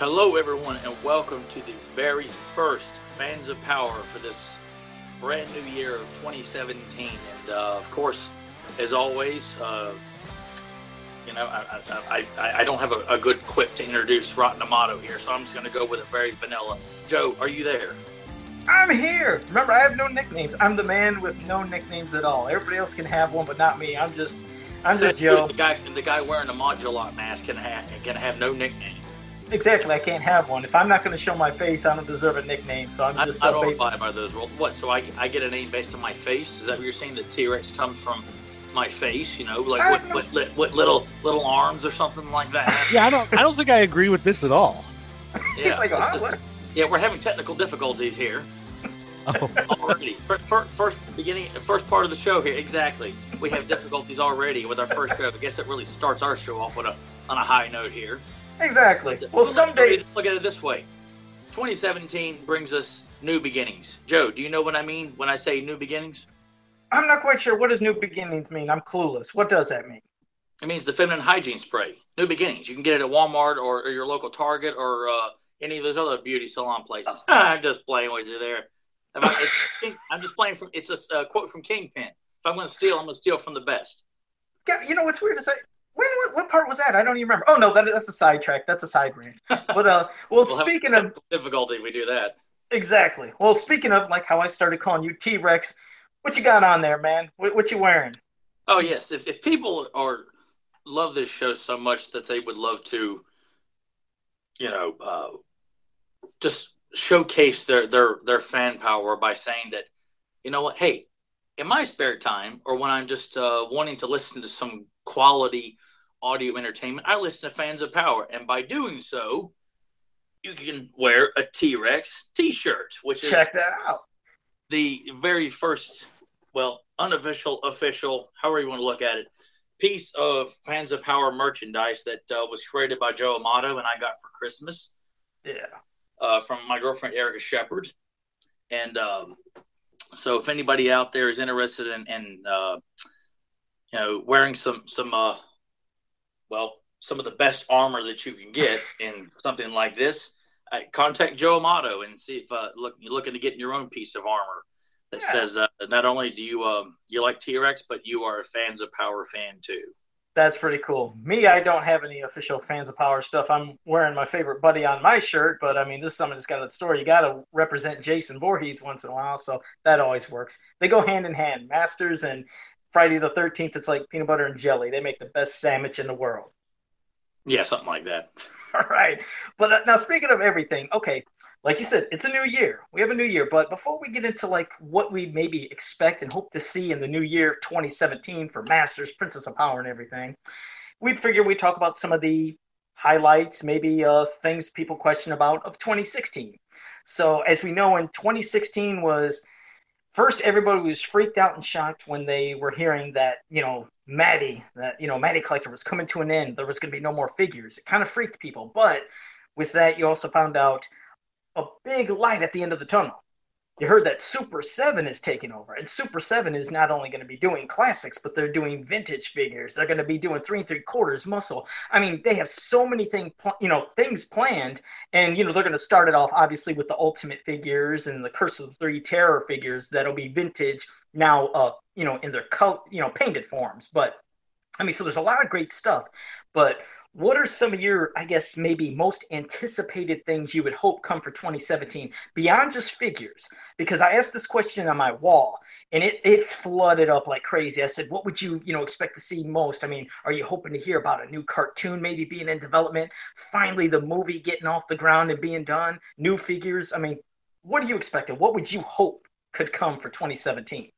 Hello, everyone, and welcome to the very first Fans of Power for this brand new year of 2017. And uh, of course, as always, uh, you know, I, I, I, I don't have a, a, good quip to introduce Rotten Amato here, so I'm just going to go with a very vanilla. Joe, are you there? I'm here. Remember, I have no nicknames. I'm the man with no nicknames at all. Everybody else can have one, but not me. I'm just, I'm so just Joe. The guy, the guy wearing a modular mask can have, can have no nickname. Exactly, I can't have one. If I'm not going to show my face, I don't deserve a nickname. So I'm just. I, I don't abide by those rules. What? So I, I get a name based on my face? Is that what you're saying? That T Rex comes from my face? You know, like what, what, what, what, little little arms or something like that? Yeah, I don't. I don't think I agree with this at all. Yeah, like, oh, just, yeah, we're having technical difficulties here. Oh. already, first, first beginning, first part of the show here. Exactly, we have difficulties already with our first show. I guess it really starts our show off on a on a high note here. Exactly. Well, someday. Look at it this way 2017 brings us new beginnings. Joe, do you know what I mean when I say new beginnings? I'm not quite sure. What does new beginnings mean? I'm clueless. What does that mean? It means the feminine hygiene spray. New beginnings. You can get it at Walmart or, or your local Target or uh, any of those other beauty salon places. I'm just playing with you there. I'm just playing from. It's a uh, quote from Kingpin. If I'm going to steal, I'm going to steal from the best. Yeah, you know what's weird to say? When, what, what, part was that? I don't even remember. Oh no, that, that's a sidetrack. That's a side rant. But uh, well, we'll speaking of difficulty, we do that. Exactly. Well, speaking of like how I started calling you T Rex, what you got on there, man? What, what you wearing? Oh yes, if if people are love this show so much that they would love to, you know, uh, just showcase their their their fan power by saying that, you know what, hey, in my spare time or when I'm just uh, wanting to listen to some quality audio entertainment, I listen to Fans of Power, and by doing so, you can wear a T Rex T-shirt, which is check that out. The very first, well, unofficial, official, however you want to look at it, piece of Fans of Power merchandise that uh, was created by Joe Amato and I got for Christmas. Yeah. Uh, from my girlfriend Erica Shepard, and um, so if anybody out there is interested in, in uh, you know, wearing some some uh, well, some of the best armor that you can get in something like this, uh, contact Joe Amato and see if uh, look you're looking to get your own piece of armor that yeah. says uh, not only do you um, you like T Rex, but you are a fans of Power fan too. That's pretty cool. Me, I don't have any official fans of Power stuff. I'm wearing my favorite buddy on my shirt, but I mean, this is something that's got a story. You got to represent Jason Voorhees once in a while, so that always works. They go hand in hand. Masters and Friday the 13th, it's like peanut butter and jelly. They make the best sandwich in the world. Yeah, something like that. All right. But uh, now, speaking of everything, okay, like you said, it's a new year. We have a new year. But before we get into like what we maybe expect and hope to see in the new year of 2017 for Masters, Princess of Power, and everything, we'd figure we'd talk about some of the highlights, maybe uh, things people question about of 2016. So, as we know, in 2016 was first everybody was freaked out and shocked when they were hearing that you know Matty, that you know Matty Collector was coming to an end. There was going to be no more figures. It kind of freaked people, but with that, you also found out a big light at the end of the tunnel you heard that Super 7 is taking over. And Super 7 is not only going to be doing classics, but they're doing vintage figures. They're going to be doing three and three quarters muscle. I mean, they have so many things, you know, things planned. And, you know, they're going to start it off, obviously, with the Ultimate figures and the Curse of the Three Terror figures that'll be vintage now, uh, you know, in their, co- you know, painted forms. But, I mean, so there's a lot of great stuff. But what are some of your i guess maybe most anticipated things you would hope come for 2017 beyond just figures? Because i asked this question on my wall and it, it flooded up like crazy. I said what would you you know expect to see most? I mean are you hoping to hear about a new cartoon maybe being in development? Finally the movie getting off the ground and being done? New figures? I mean what are you expecting what would you hope could come for 2017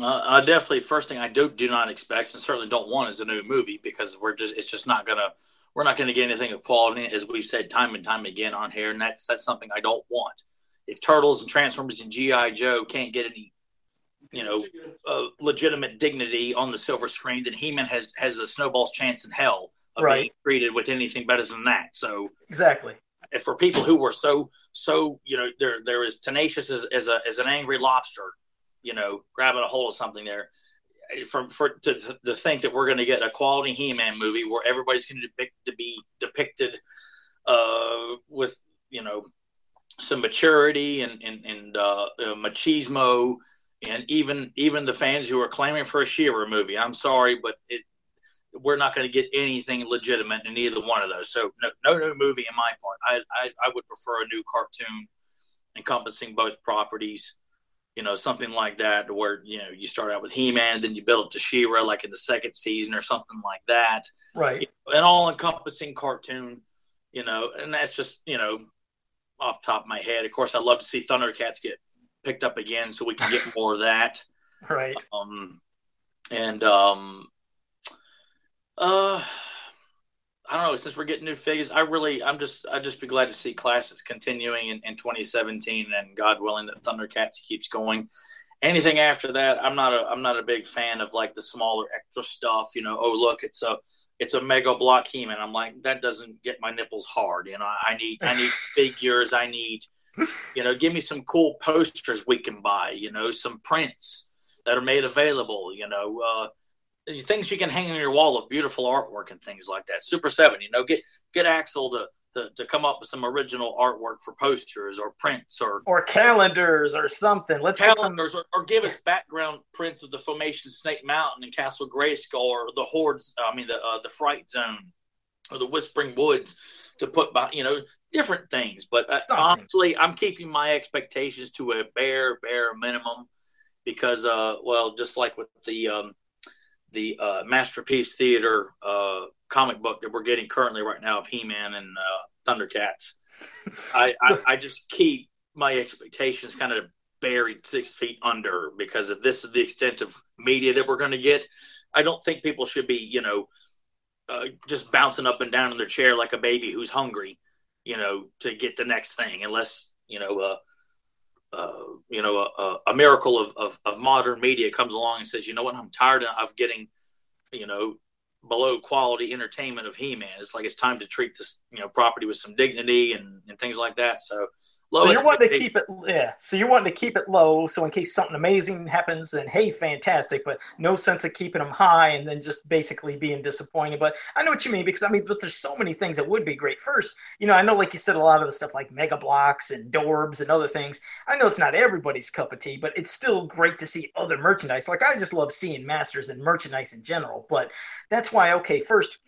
uh, I definitely first thing I do do not expect and certainly don't want is a new movie because we're just it's just not gonna we're not gonna get anything of quality as we've said time and time again on here and that's that's something I don't want. If Turtles and Transformers and GI Joe can't get any you know uh, legitimate dignity on the silver screen, then He-Man has has a snowball's chance in hell of right. being treated with anything better than that. So exactly. If for people who were so so you know they're they're as tenacious as, as a as an angry lobster you know, grabbing a hold of something there. from for to, to think that we're going to get a quality He-Man movie where everybody's going to depict to be depicted uh, with you know some maturity and and, and uh, uh, machismo and even even the fans who are claiming for a She-Ra movie. I'm sorry, but it, we're not going to get anything legitimate in either one of those. So no, no new movie in my part. I, I I would prefer a new cartoon encompassing both properties you know, something like that, where you know you start out with He-Man, then you build up to She-Ra, like in the second season or something like that. Right. An all-encompassing cartoon, you know, and that's just you know off top of my head. Of course, I'd love to see Thundercats get picked up again, so we can get more of that. Right. Um, and um, uh, I don't know. Since we're getting new figures, I really, I'm just, I'd just be glad to see Classics continuing in, in 2017, and God willing that Thundercats keeps going. Anything after that, I'm not a, I'm not a big fan of like the smaller extra stuff. You know, oh look, it's a, it's a Mega Bloks He-Man. I'm like, that doesn't get my nipples hard. You know, I need, I need figures. I need, you know, give me some cool posters we can buy. You know, some prints that are made available. You know. uh things you can hang on your wall of beautiful artwork and things like that. Super Seven, you know, get get Axel to, to to come up with some original artwork for posters or prints or or calendars or something. Let's calendars some... or, or, give us background prints of the formation Snake Mountain and Castle Grayskull or the hordes. I mean the uh, the Fright Zone or the Whispering Woods to put by you know different things. But uh, honestly, I'm keeping my expectations to a bare bare minimum because uh well just like with the um the uh, Masterpiece Theater uh, comic book that we're getting currently right now of He Man and uh, Thundercats. I, I, I just keep my expectations kind of buried six feet under because if this is the extent of media that we're going to get, I don't think people should be, you know, uh, just bouncing up and down in their chair like a baby who's hungry, you know, to get the next thing, unless you know, uh, you know, a, a miracle of, of, of, modern media comes along and says, you know what, I'm tired of getting, you know, below quality entertainment of He-Man. It's like it's time to treat this, you know, property with some dignity and, and things like that. So Low so you're wanting to keep it, yeah. So you're wanting to keep it low, so in case something amazing happens, then hey, fantastic. But no sense of keeping them high and then just basically being disappointed. But I know what you mean because I mean, but there's so many things that would be great. First, you know, I know, like you said, a lot of the stuff like Mega Bloks and Dorbz and other things. I know it's not everybody's cup of tea, but it's still great to see other merchandise. Like I just love seeing Masters and merchandise in general. But that's why, okay, first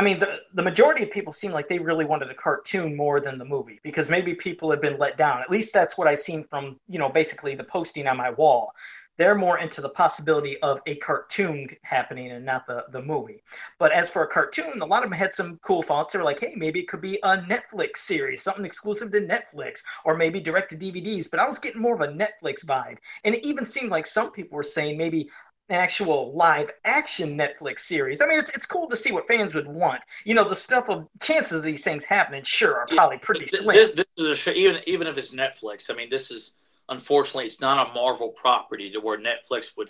I mean, the, the majority of people seem like they really wanted a cartoon more than the movie because maybe people had been let down. At least that's what I've seen from, you know, basically the posting on my wall. They're more into the possibility of a cartoon happening and not the, the movie. But as for a cartoon, a lot of them had some cool thoughts. They were like, hey, maybe it could be a Netflix series, something exclusive to Netflix, or maybe direct to DVDs. But I was getting more of a Netflix vibe. And it even seemed like some people were saying maybe actual live action Netflix series. I mean, it's, it's cool to see what fans would want. You know, the stuff of chances of these things happening, sure, are probably pretty this, slim. This, this is a show, even even if it's Netflix. I mean, this is unfortunately it's not a Marvel property to where Netflix would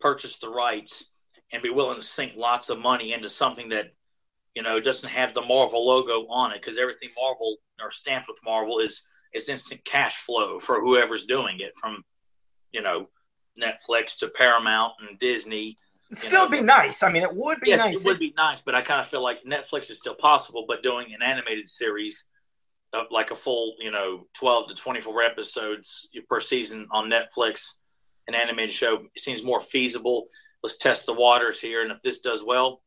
purchase the rights and be willing to sink lots of money into something that you know doesn't have the Marvel logo on it because everything Marvel or stamped with Marvel is is instant cash flow for whoever's doing it from you know Netflix to Paramount and Disney. Still know. be nice. I mean, it would be yes, nice. it would be nice, but I kind of feel like Netflix is still possible, but doing an animated series of like a full, you know, 12 to 24 episodes per season on Netflix, an animated show seems more feasible. Let's test the waters here, and if this does well,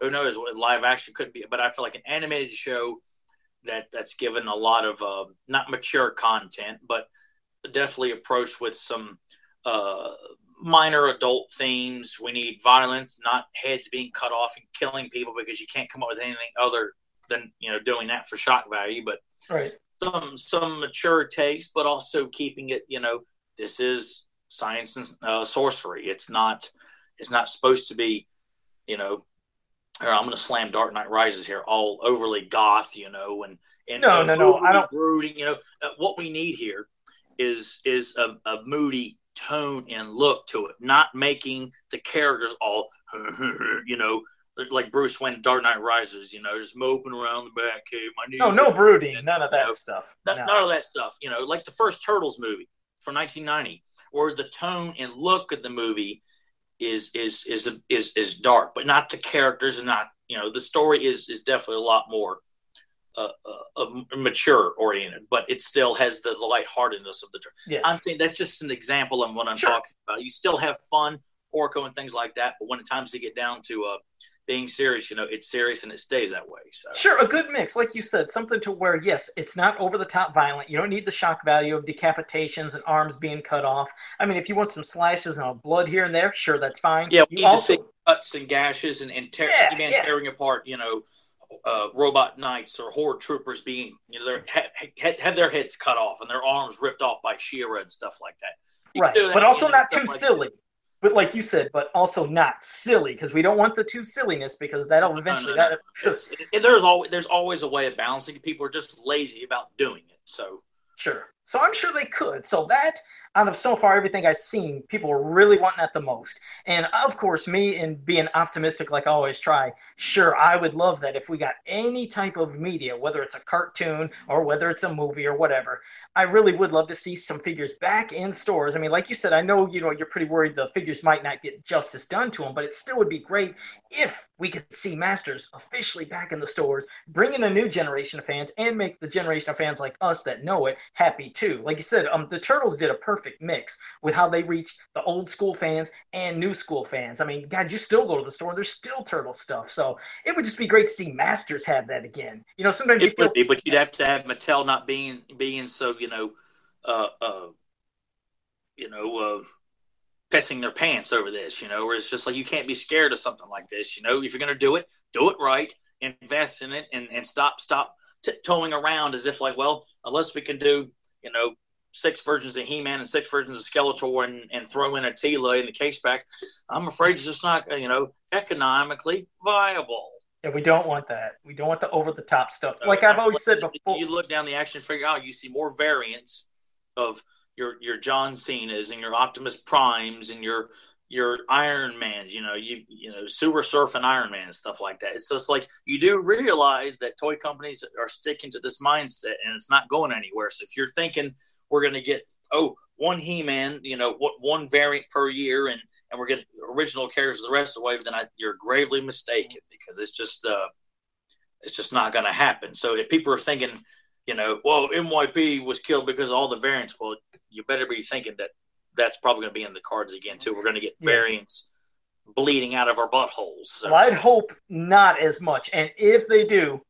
who knows what live action could be. But I feel like an animated show that that's given a lot of uh, not mature content, but definitely approached with some uh, minor adult themes. We need violence, not heads being cut off and killing people because you can't come up with anything other than you know doing that for shock value. But right. some some mature takes, but also keeping it. You know, this is science and uh, sorcery. It's not. It's not supposed to be. You know, or I'm going to slam Dark Knight Rises here, all overly goth. You know, and and no, no, no, I don't brooding. You know, uh, what we need here is is a, a moody tone and look to it, not making the characters all, you know, like Bruce Wayne, Dark Knight Rises, you know, just moping around the Batcave. My knees no, no brooding, and, none of that you know, stuff. no. None of that stuff. You know, like the first Turtles movie from 1990, where the tone and look of the movie is is is is is dark, but not the characters and not you know the story is is definitely a lot more uh, uh, mature oriented, but it still has the, the lightheartedness of the. Yeah. I'm saying that's just an example of what I'm sure. talking about. You still have fun, Orko and things like that, but when it times to get down to uh, being serious, you know, it's serious and it stays that way. So sure, a good mix, like you said, something to where yes, it's not over the top violent. You don't need the shock value of decapitations and arms being cut off. I mean, if you want some slashes and blood here and there, sure, that's fine. Yeah, we you need also... to see cuts and gashes and, and tear, yeah, man yeah. tearing apart, you know. Uh, robot knights or horde troopers being, you know, their, had, had their heads cut off and their arms ripped off by She-Ra and stuff like that. You right, that, but also not too like silly. That but like you said, but also not silly because we don't want the too silliness because that'll eventually. No, no, no. That, there's always there's always a way of balancing. People are just lazy about doing it. So sure. So I'm sure they could. So that out of so far everything I've seen, people are really wanting that the most. And of course, me and being optimistic like I always try, sure, I would love that if we got any type of media, whether it's a cartoon or whether it's a movie or whatever. I really would love to see some figures back in stores. I mean, like you said, I know you know you're pretty worried the figures might not get justice done to them, but it still would be great if we could see Masters officially back in the stores, bring in a new generation of fans, and make the generation of fans like us that know it happy too. Like you said, um, the Turtles did a perfect mix with how they reached the old school fans and new school fans. I mean, God, you still go to the store, there's still Turtle stuff. So it would just be great to see Masters have that again. You know, sometimes it you would be, but you'd have to have Mattel not being being so you know, uh, uh, you know. Uh, pissing their pants over this, you know, where it's just like you can't be scared of something like this, you know. If you're going to do it, do it right, invest in it, and and stop stop towing around as if like, well, unless we can do, you know, six versions of He-Man and six versions of Skeletor and, and throw in a Teela in the case back, I'm afraid it's just not, you know, economically viable. Yeah, we don't want that. We don't want the over the top stuff. Like I've always said before, you look down the action figure aisle, you see more variants of your your John Cena's and your Optimus Primes and your your Iron Mans, you know, you you know, Super Surf and Iron Man and stuff like that. It's just like you do realize that toy companies are sticking to this mindset and it's not going anywhere. So if you're thinking we're to get oh one He-Man, you know, what one variant per year, and and we're getting original characters the rest of the way, then I, you're gravely mistaken because it's just uh, it's just not to happen. So if people are thinking, you know, well, MYP was killed because all the variants, well, you better be thinking that that's probably going to be in the cards again too. We're going to get yeah. variants bleeding out of our buttholes. So. Well, I'd hope not as much, and if they do,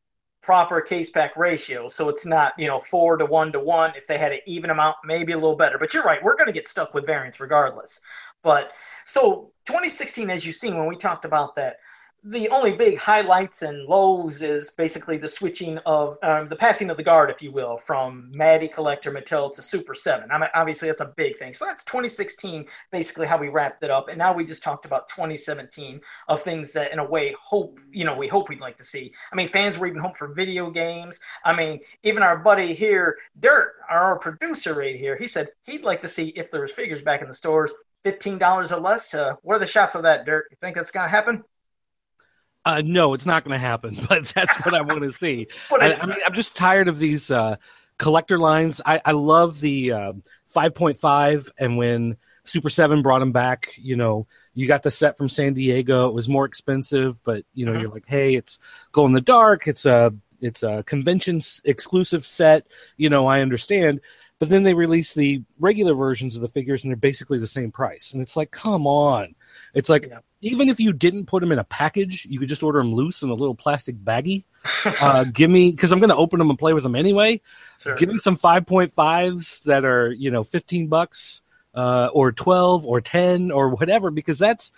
proper case pack ratio, so it's not you know four to one to one. If they had an even amount, maybe a little better. But you're right, we're going to get stuck with variants regardless. But so 2016, as you've seen when we talked about that the only big highlights and lows is basically the switching of um, the passing of the guard, if you will, from Matty Collector Mattel to Super 7. I mean, obviously, that's a big thing. So that's 2016, basically how we wrapped it up. And now we just talked about 2017 of things that, in a way, hope, you know, we hope we'd like to see. I mean, fans were even hoping for video games. I mean, even our buddy here, Dirt, our producer right here, he said he'd like to see if there was figures back in the stores. $15 or less. Uh, what are the shots of that, Dirt? You think that's to happen? Uh, no, it's not going to happen, but that's what I want to see. I, I, mean, I'm just tired of these uh, collector lines. I, I love the uh, 5.5, and when Super 7 brought them back, you know, you got the set from San Diego. It was more expensive, but you know, mm-hmm. you're like, hey, it's glow in the dark. It's a it's a convention exclusive set. You know, I understand. But then they release the regular versions of the figures, and they're basically the same price. And it's like, come on. It's like yeah even if you didn't put them in a package, you could just order them loose in a little plastic baggie. Uh, give me because I'm going to open them and play with them anyway. Sure. Give me some 5.5s that are you know 15 bucks uh, or 12 or 10 or whatever because that's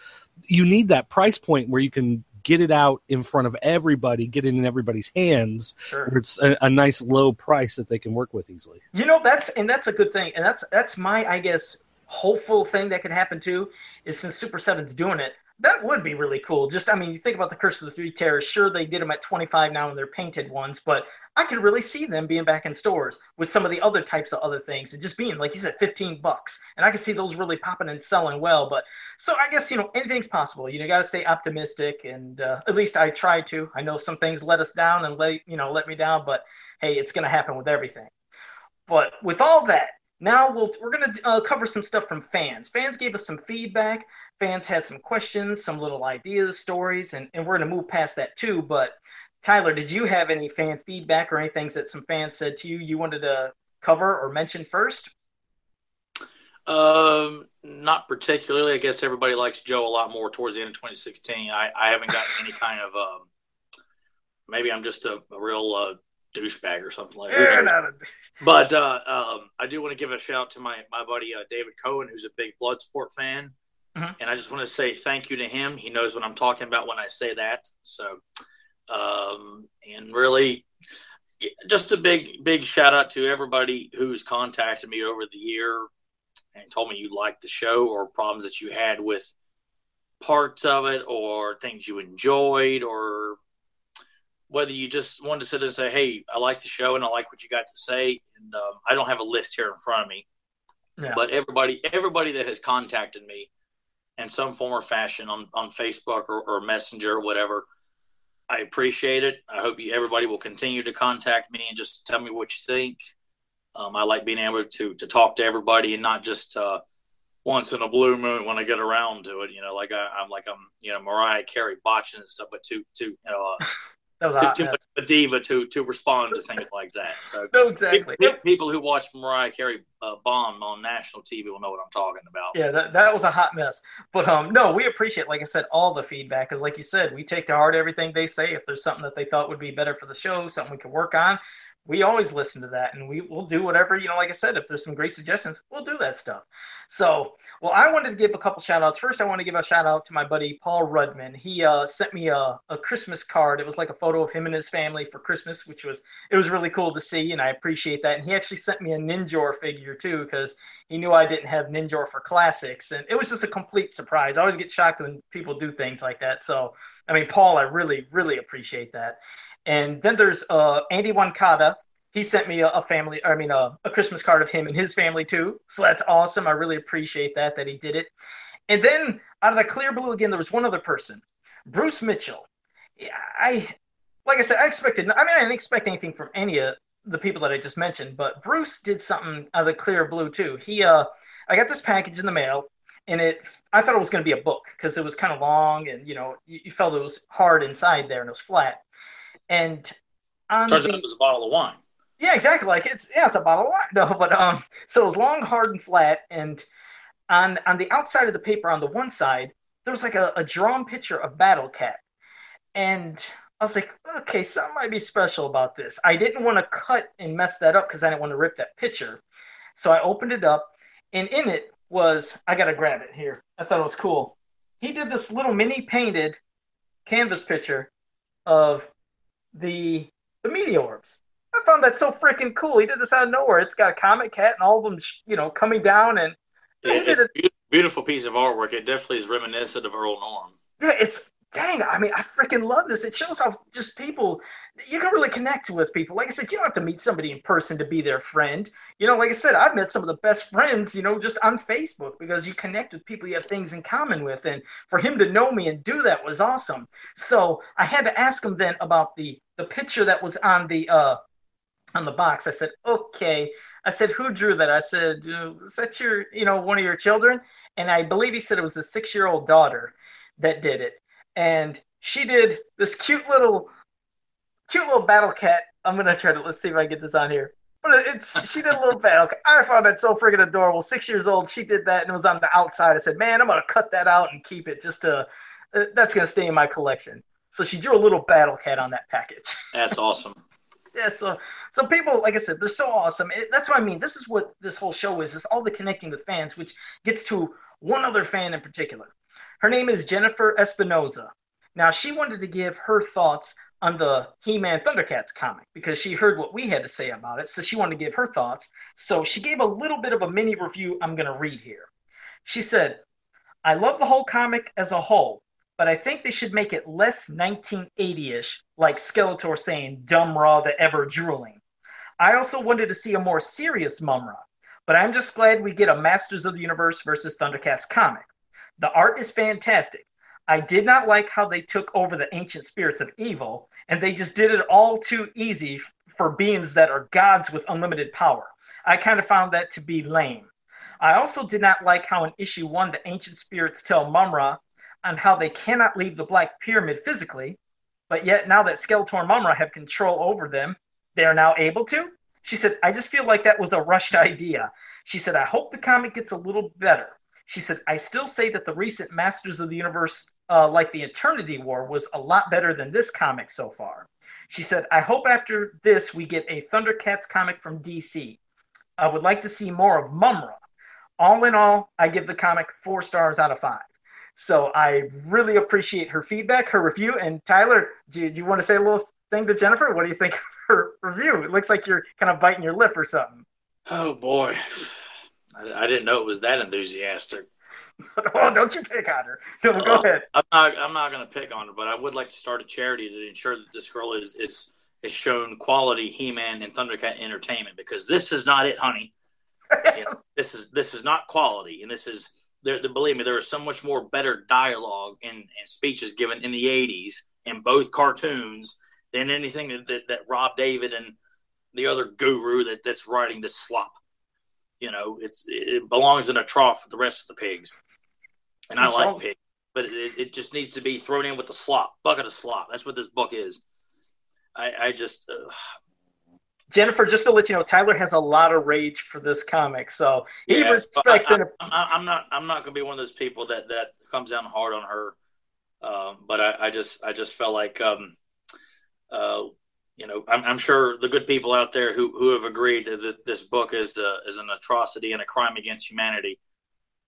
you need that price point where you can get it out in front of everybody, get it in everybody's hands. Sure. Where it's a, a nice low price that they can work with easily. You know that's and that's a good thing, and that's that's my I guess hopeful thing that could happen too is since Super Seven's doing it that would be really cool. Just, I mean, you think about the Curse of the Three Terrors. Sure, they did them at 25 now and they're painted ones, but I could really see them being back in stores with some of the other types of other things and just being, like you said, 15 bucks. And I could see those really popping and selling well. But so I guess, you know, anything's possible. You know, got to stay optimistic. And uh, at least I try to. I know some things let us down and let, you know, let me down, but hey, it's going to happen with everything. But with all that, now we'll, we're going to uh, cover some stuff from fans. Fans gave us some feedback fans had some questions, some little ideas, stories, and, and we're going to move past that too. But Tyler, did you have any fan feedback or any things that some fans said to you you wanted to cover or mention first? Um, not particularly. I guess everybody likes Joe a lot more towards the end of 2016. I, I haven't gotten any kind of um, maybe I'm just a, a real uh, douchebag or something like that. but uh, um, I do want to give a shout out to my my buddy uh, David Cohen, who's a big Bloodsport fan, mm-hmm. and I just want to say thank you to him. He knows what I'm talking about when I say that. So, um, and really, just a big big shout out to everybody who's contacted me over the year and told me you liked the show or problems that you had with parts of it or things you enjoyed or whether you just wanted to sit and say, "Hey, I like the show and I like what you got to say," and um, I don't have a list here in front of me, yeah. but everybody, everybody that has contacted me in some form or fashion on on Facebook or, or Messenger or whatever, I appreciate it. I hope you, everybody will continue to contact me and just tell me what you think. Um, I like being able to to talk to everybody and not just uh, once in a blue moon when I get around to it. You know, like I, am like I'm you know Mariah Carey botching and stuff, but to to you know. Uh, that was too, too much a diva to to respond to things like that. So no, exactly. People who watch Mariah Carey uh, bomb on national TV will know what I'm talking about. Yeah, that, that was a hot mess. But um, no, we appreciate, like I said, all the feedback. Because like you said, we take to heart everything they say. If there's something that they thought would be better for the show, something we could work on, we always listen to that and we will do whatever you know like i said if there's some great suggestions we'll do that stuff. So well i wanted to give a couple shout outs first i want to give a shout out to my buddy paul rudman. He uh, sent me a, a christmas card. It was like a photo of him and his family for christmas which was it was really cool to see and i appreciate that. And he actually sent me a ninjor figure too because he knew i didn't have ninjor for classics. And it was just a complete surprise. I always get shocked when people do things like that. So i mean paul i really really appreciate that and then there's uh, Andy Wankata. He sent me a, a family, I mean, a, a, Christmas card of him and his family too. So that's awesome. I really appreciate that, that he did it. And then out of the clear blue again, there was one other person, Bruce Mitchell. I, like I said, I expected, I mean, I didn't expect anything from any of the people that I just mentioned, but Bruce did something out of the clear blue too. He, uh, I got this package in the mail and it i thought it was going to be a book because it was kind of long and you know you, you, felt it was hard inside there and it was flat and on turns the, it was a bottle of wine. Yeah, exactly. Like it's yeah, it's a bottle of wine. No, but um, so it was long, hard, and flat. And on on the outside of the paper, on the one side, there was like a, a drawn picture of Battle Cat, and I was like, okay, something might be special about this. I didn't want to cut and mess that up because I didn't want to rip that picture. So I opened it up, and in it was I gotta grab it here. I thought it was cool. He did this little mini painted canvas picture of the the Meteorbs. I found that so freaking cool. He did this out of nowhere. It's got a comet cat and all of them, you know, coming down and yeah, it's a beautiful piece of artwork. It definitely is reminiscent of Earl Norem. Yeah, it's dang. I mean, I freaking love this. It shows how just people you can really connect with people. Like I said, you don't have to meet somebody in person to be their friend. You know, like I said, I've met some of the best friends, you know, just on Facebook because you connect with people you have things in common with. And for him to know me and do that was awesome. So I had to ask him then about the the picture that was on the uh on the box. I said, okay. I said, who drew that? I said, is that your, you know, one of your children? And I believe he said it was a six year old daughter that did it. And she did this cute little cute little battle cat. I'm gonna try to let's see if I get this on here. But it's she did a little battle. Cat. I found that so freaking adorable. Six years old, she did that and it was on the outside. I said, man, I'm gonna cut that out and keep it just to. Uh, that's gonna stay in my collection. So she drew a little battle cat on that package. That's awesome. yeah, so so people, like I said, they're so awesome. It, that's what I mean. This is what this whole show is. It's all the connecting with fans, which gets to one other fan in particular. Her name is Jennifer Espinoza. Now she wanted to give her thoughts on the He-Man Thundercats comic because she heard what we had to say about it, so she wanted to give her thoughts. So she gave a little bit of a mini review I'm going to read here. She said, "I love the whole comic as a whole, but I think they should make it less 1980ish, like Skeletor saying "Dumb Raw the ever drooling." I also wanted to see a more serious Mumm-Ra, but I'm just glad we get a Masters of the Universe versus Thundercats comic. The art is fantastic. I did not like how they took over the ancient spirits of evil, and they just did it all too easy for beings that are gods with unlimited power. I kind of found that to be lame. I also did not like how in issue one the ancient spirits tell Mumm-Ra on how they cannot leave the Black Pyramid physically, but yet now that Skeletor and Mumm-Ra have control over them, they are now able to. She said, I just feel like that was a rushed idea. She said, I hope the comic gets a little better. She said, I still say that the recent Masters of the Universe, uh, like the Eternity War, was a lot better than this comic so far. She said, I hope after this we get a Thundercats comic from DC. I would like to see more of Mumm-Ra. All in all, I give the comic four stars out of five. So I really appreciate her feedback, her review. And Tyler, do you, do you want to say a little thing to Jennifer? What do you think of her review? It looks like you're kind of biting your lip or something. Oh boy, I, I didn't know it was that enthusiastic. oh, don't you pick on her. No, go uh, ahead. I'm not. I'm not going to pick on her, but I would like to start a charity to ensure that this girl is is is shown quality He-Man and Thundercat entertainment because this is not it, honey. you know, this is this is not quality, and this is there. Believe me, there is so much more better dialogue and, and speeches given in the '80s in both cartoons than anything that, that, that Rob David and the other guru that, that's writing this slop. You know, it's it belongs in a trough with the rest of the pigs, and I like pigs, but it, it just needs to be thrown in with the slop, bucket of slop. That's what this book is. I, I just. Uh, Jennifer, just to let you know, Tyler has a lot of rage for this comic, so he yeah, respects I, it. I, am not. I'm not going to be one of those people that that comes down hard on her. Um, but I, I, just, I just felt like, um, uh, you know, I'm, I'm, sure the good people out there who, who have agreed that this book is uh, is an atrocity and a crime against humanity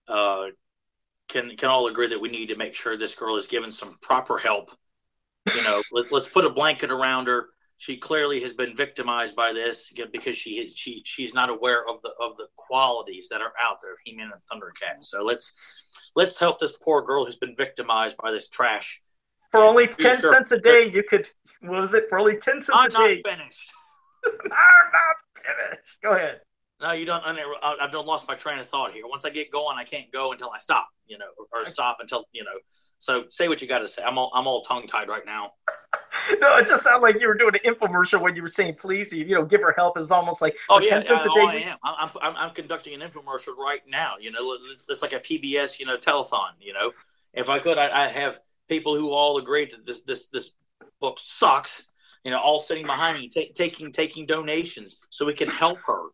uh, can can all agree that we need to make sure this girl is given some proper help. You know, let, let's put a blanket around her. She clearly has been victimized by this because she she she's not aware of the of the qualities that are out there He-Man and Thundercat. So let's let's help this poor girl who's been victimized by this trash. For only ten sure. cents a day, you could what was it? For only ten cents I'm a day. I'm not finished. I'm not finished. Go ahead. No, you don't. I've done lost my train of thought here. Once I get going, I can't go until I stop. You know, or stop until you know. So say what you got to say. I'm all I'm all tongue tied right now. no, it just sounded like you were doing an infomercial when you were saying please. You, you know, give her help is almost like oh yeah, 10 cents I, a day. Oh, I am. I'm, I'm I'm conducting an infomercial right now. You know, it's, it's like a PBS you know telethon. You know, if I could, I, I'd have people who all agree that this this this book sucks. You know, all sitting behind me, t- taking taking donations so we can help her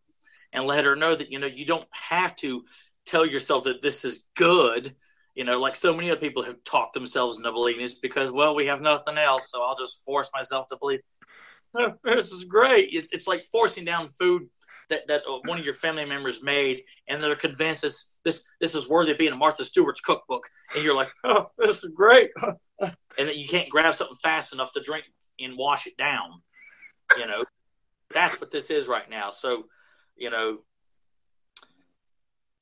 and let her know that you know you don't have to tell yourself that this is good you know like so many other people have talked themselves into believing this because well we have nothing else so i'll just force myself to believe. Oh, this is great. It's, it's like forcing down food that, that uh, one of your family members made and they're convinced this this this is worthy of being a martha stewart's cookbook. And you're like oh this is great and that you can't grab something fast enough to drink and wash it down you know that's what this is right now so you know,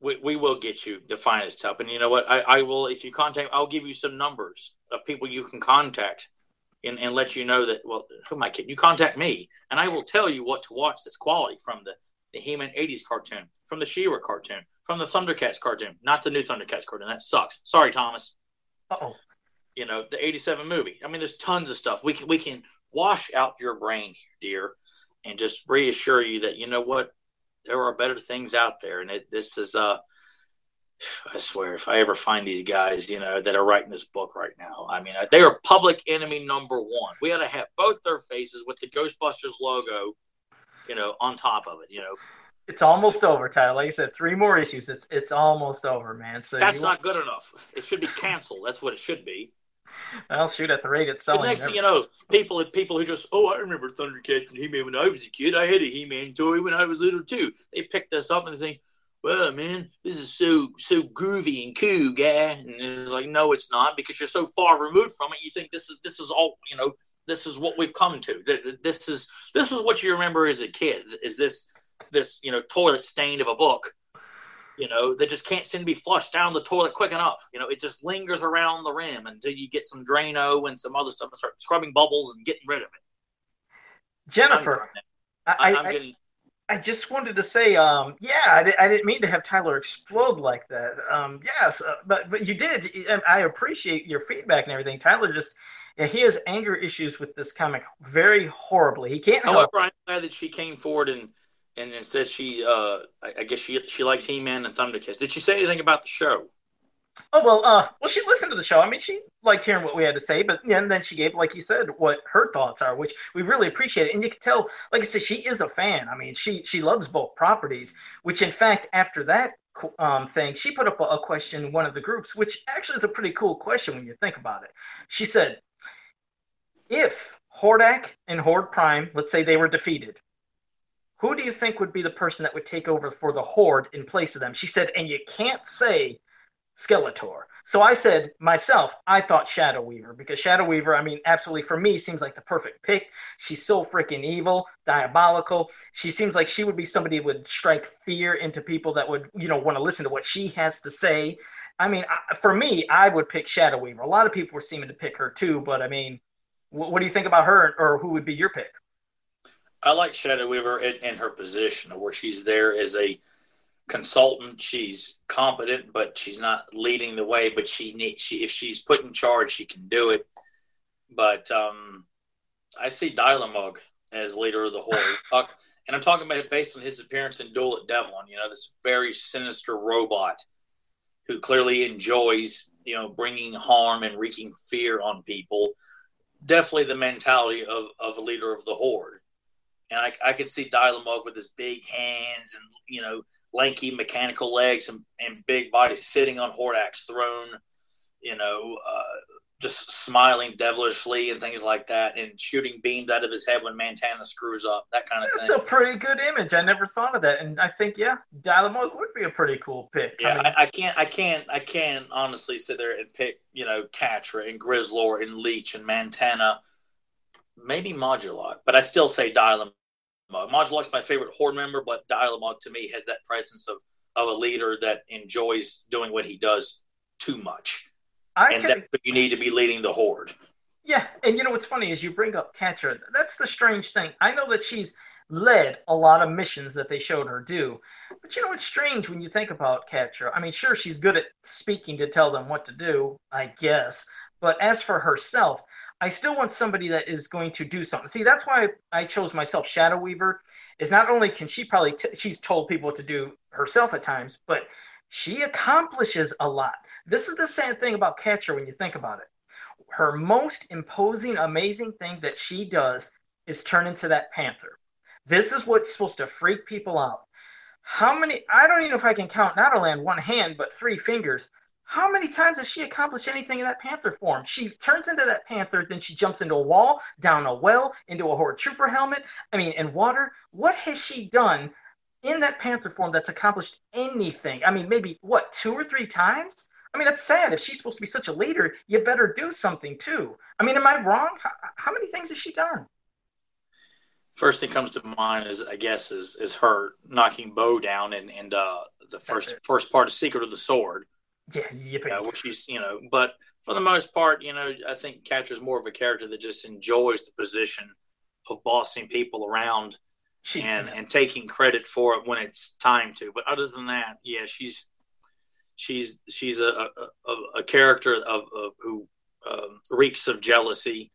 we, we will get you the finest help. And you know what? I, I will, if you contact, I'll give you some numbers of people you can contact and, and let you know that, well, who am I kidding? You contact me and I will tell you what to watch that's quality from the, the He-Man 80s cartoon, from the She-Ra cartoon, from the Thundercats cartoon, not the new Thundercats cartoon. That sucks. Sorry, Thomas. oh You know, the 87 movie. I mean, there's tons of stuff. We can, we can wash out your brain here, dear, and just reassure you that, you know what? there are better things out there, and it, this is uh, I swear, if I ever find these guys, you know, that are writing this book right now, I mean, they are public enemy number one. We ought to have both their faces with the Ghostbusters logo, you know, on top of it. You know, it's almost over, Tyler. Like I said, three more issues. It's it's almost over, man. So that's not good enough. It should be canceled. That's what it should be. I'll shoot at the rate it's selling. next thing you know, people people who just oh I remember Thundercats and He Man when I was a kid. I had a He Man toy when I was little too. They picked us up and they think, well man, this is so so groovy and cool, guy. And it's like no, it's not because you're so far removed from it. You think this is this is all you know. This is what we've come to. This is this is what you remember as a kid. Is this this you know toilet stain of a book? You know, that just can't seem to be flushed down the toilet quick enough. You know, it just lingers around the rim until you get some Drano and some other stuff and start scrubbing bubbles and getting rid of it. Jennifer, I, I, getting... I, just wanted to say, um, yeah, I, I didn't mean to have Tyler explode like that. Um, yes, uh, but but you did. I appreciate your feedback and everything. Tyler just yeah, he has anger issues with this comic very horribly. He can't. However, I'm glad that she came forward and and instead she, uh, I, I guess she she likes He Man and Thundercats. Did she say anything about the show? Oh well, uh, well she listened to the show. I mean, she liked hearing what we had to say, but and then she gave, like you said, what her thoughts are, which we really appreciate. And you can tell, like I said, she is a fan. I mean, she she loves both properties. Which, in fact, after that um, thing, she put up a, a question in one of the groups, which actually is a pretty cool question when you think about it. She said, "If Hordak and Horde Prime, let's say they were defeated, who do you think would be the person that would take over for the Horde in place of them?" She said, "And you can't say." Skeletor. So I said myself, I thought Shadow Weaver because Shadow Weaver, I mean, absolutely for me seems like the perfect pick. She's so freaking evil, diabolical. She seems like she would be somebody who would strike fear into people that would, you know, want to listen to what she has to say. I mean, for me, I would pick Shadow Weaver. A lot of people were seeming to pick her too, but I mean, what, what do you think about her, or who would be your pick? I like Shadow Weaver in, in her position, where she's there as a consultant. She's competent, but she's not leading the way. But she needs she if she's put in charge, she can do it. But um, I see Dylamug as leader of the whole. and I'm talking about it based on his appearance in Duel at Devlin. You know, this very sinister robot who clearly enjoys you know bringing harm and wreaking fear on people. Definitely the mentality of, of a leader of the horde. And I, I could see Dylamug with his big hands and you know lanky mechanical legs and, and big body sitting on Hordak's throne, you know, uh, just smiling devilishly and things like that, and shooting beams out of his head when Mantanna screws up, that kind of That's thing. That's a pretty good image. I never thought of that, and I think yeah, Dylamug would be a pretty cool pick. Yeah, I, mean, I, I, can't, I can't, I can't honestly sit there and pick, you know, Catra and Grizzlor and Leech and Mantanna, maybe Modulok, but I still say Dylamug Modulok's my favorite horde member, but Dylamug to me has that presence of of a leader that enjoys doing what he does too much, I and can... you need to be leading the horde. Yeah, and you know what's funny is you bring up Catra. That's the strange thing. I know that she's led a lot of missions that they showed her do, but you know what's strange when you think about Catra. I mean, sure she's good at speaking to tell them what to do, I guess, but as for herself, I still want somebody that is going to do something. See, that's why I chose myself Shadow Weaver. Is not only can she probably t- she's told people to do herself at times, but she accomplishes a lot. This is the same thing about Catra when you think about it. Her most imposing, amazing thing that she does is turn into that panther. This is what's supposed to freak people out. How many? I don't even know if I can count not only on one hand but three fingers how many times has she accomplished anything in that panther form? She turns into that panther, then she jumps into a wall, down a well, into a horde trooper helmet. I mean, in water. What has she done in that panther form that's accomplished anything? I mean, maybe what two or three times? I mean, that's sad. If she's supposed to be such a leader, you better do something too. I mean, am I wrong? How, how many things has she done? First thing comes to mind is, I guess, is is her knocking Bow down and and uh, the first first part of Secret of the Sword yeah, yippee. Uh, which she's, you know, but for the most part, you know, I think Catra's more of a character that just enjoys the position of bossing people around she, and yeah. and taking credit for it when it's time to. But other than that, yeah, she's she's she's a a, a character of, of who um, reeks of jealousy,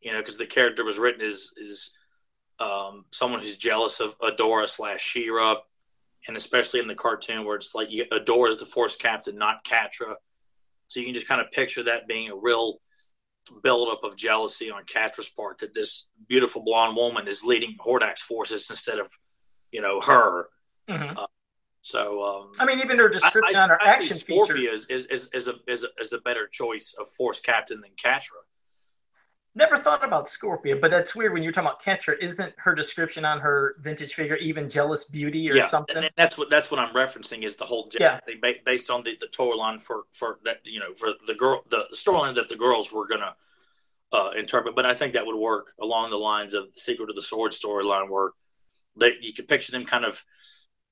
you know, because the character was written as is um, someone who's jealous of Adora slash She-Ra and especially in the cartoon where it's like you, Adora is the Force captain, not Catra. So you can just kind of picture that being a real buildup of jealousy on Catra's part that this beautiful blonde woman is leading Hordak's forces instead of, you know, her. Mm-hmm. Uh, so, um, I mean, even her description I, I, on her I action Scorpia is, is, is, is, a, is, a, is a better choice of Force captain than Catra. Never thought about Scorpia, but that's weird when you're talking about Catra. Isn't her description on her vintage figure even jealous beauty or yeah, something? And that's what that's what I'm referencing is the whole yeah. thing based on the, the storyline for for that you know for the girl the storyline that the girls were gonna uh, interpret. But I think that would work along the lines of the Secret of the Sword storyline, where they you could picture them kind of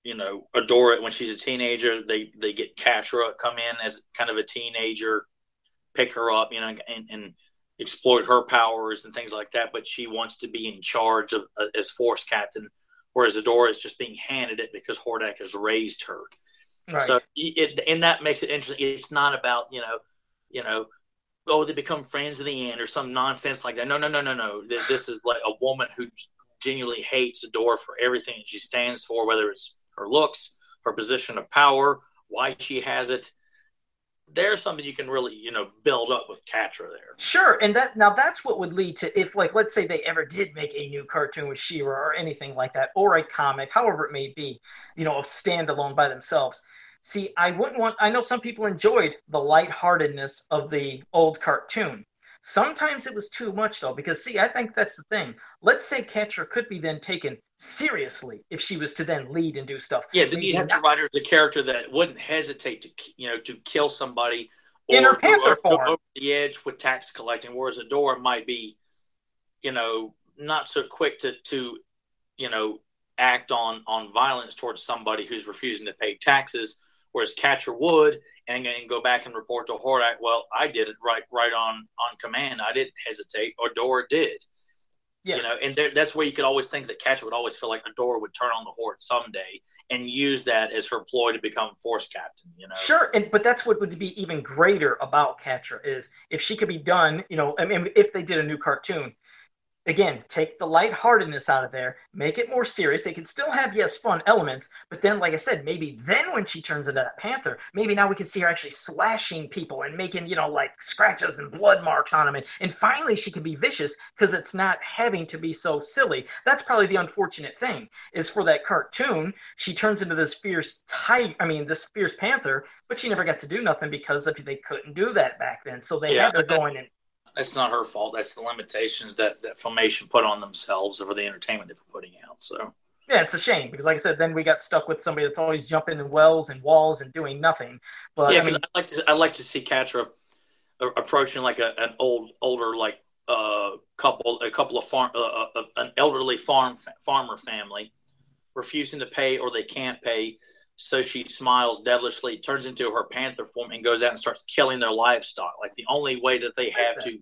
you know adore it when she's a teenager. They they get Catra come in as kind of a teenager, pick her up, you know, and, and exploit her powers and things like that, but she wants to be in charge of uh, as force captain, whereas Adora is just being handed it because Hordak has raised her. Right. So it, and that makes it interesting. It's not about you know, you know, oh they become friends in the end or some nonsense like that. No, no, no, no, no. This is like a woman who genuinely hates Adora for everything she stands for, whether it's her looks, her position of power, why she has it. There's something you can really, you know, build up with Catra there. Sure, and that now that's what would lead to if, like, let's say they ever did make a new cartoon with She-Ra or anything like that, or a comic, however it may be, you know, a standalone by themselves. See, I wouldn't want. I know some people enjoyed the lightheartedness of the old cartoon. Sometimes it was too much though, because see, I think that's the thing. Let's say Catra could be then taken seriously if she was to then lead and do stuff. Yeah, the to write her the character that wouldn't hesitate to you know to kill somebody or, in her Panther or, form. over the edge with tax collecting, whereas Adora might be, you know, not so quick to to you know act on on violence towards somebody who's refusing to pay taxes whereas Catra would and, and go back and report to Hordak, well, I did it right right on on command. I didn't hesitate, or Dora did. Yeah. You know, and there, that's where you could always think that Catra would always feel like Adora would turn on the Horde someday and use that as her ploy to become Force Captain. You know, sure, and but that's what would be even greater about Catra is if she could be done. You know, I mean, if they did a new cartoon, again, take the lightheartedness out of there, make it more serious. They can still have, yes, fun elements, but then, like I said, maybe then when she turns into that panther, maybe now we can see her actually slashing people and making, you know, like scratches and blood marks on them. And, and finally, she can be vicious because it's not having to be so silly. That's probably the unfortunate thing is for that cartoon, she turns into this fierce tiger, I mean, this fierce panther, but she never got to do nothing because of they couldn't do that back then. So they yeah, had her going and that's not her fault. That's the limitations that that Filmation put on themselves over the entertainment they were putting out. So yeah, it's a shame because, like I said, then we got stuck with somebody that's always jumping in wells and walls and doing nothing. But yeah, I, mean, I like to I like to see Catra approaching like a, an old older like uh couple a couple of farm uh, uh, uh, an elderly farm farmer family refusing to pay or they can't pay so she smiles devilishly, turns into her panther form, and goes out and starts killing their livestock. Like the only way that they have to,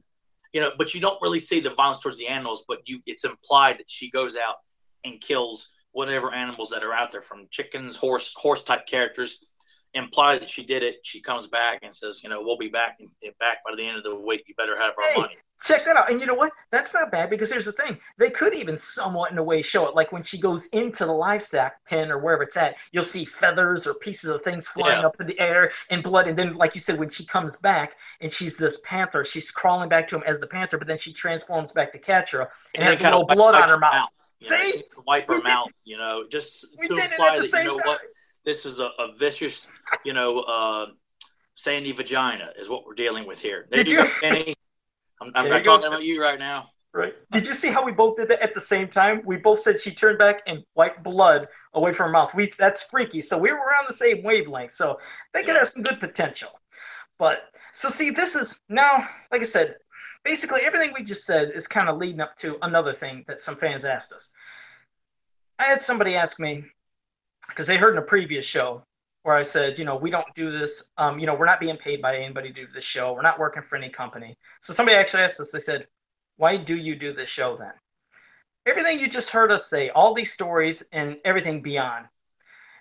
you know. But you don't really see the violence towards the animals, but you it's implied that she goes out and kills whatever animals that are out there, from chickens, horse, horse type characters. Imply that she did it. She comes back and says, you know, we'll be back back by the end of the week. You better have our money. Check that out. And you know what? That's not bad because here's the thing. They could even somewhat in a way show it. Like when she goes into the livestock pen or wherever it's at, you'll see feathers or pieces of things flying yeah. up in the air and blood. And then, like you said, when she comes back and she's this panther, she's crawling back to him as the panther, but then she transforms back to Catra and, and has a little blood on her mouth. mouth see? Know, wipe her mouth, you know, just to imply that, you know time. what, this is a, a vicious, you know, uh, sandy vagina is what we're dealing with here. They Did do you? any I'm, I'm not talking about you right now. Right. Did you see how we both did that at the same time? We both said she turned back and wiped blood away from her mouth. We that's freaky. So we were on the same wavelength. So they could yeah. have some good potential. But so see, this is now, like I said, basically everything we just said is kind of leading up to another thing that some fans asked us. I had somebody ask me because they heard in a previous show where I said, you know, we don't do this. Um, you know, we're not being paid by anybody to do this show. We're not working for any company. So somebody actually asked us. They said, "Why do you do this show then?" Everything you just heard us say, all these stories and everything beyond,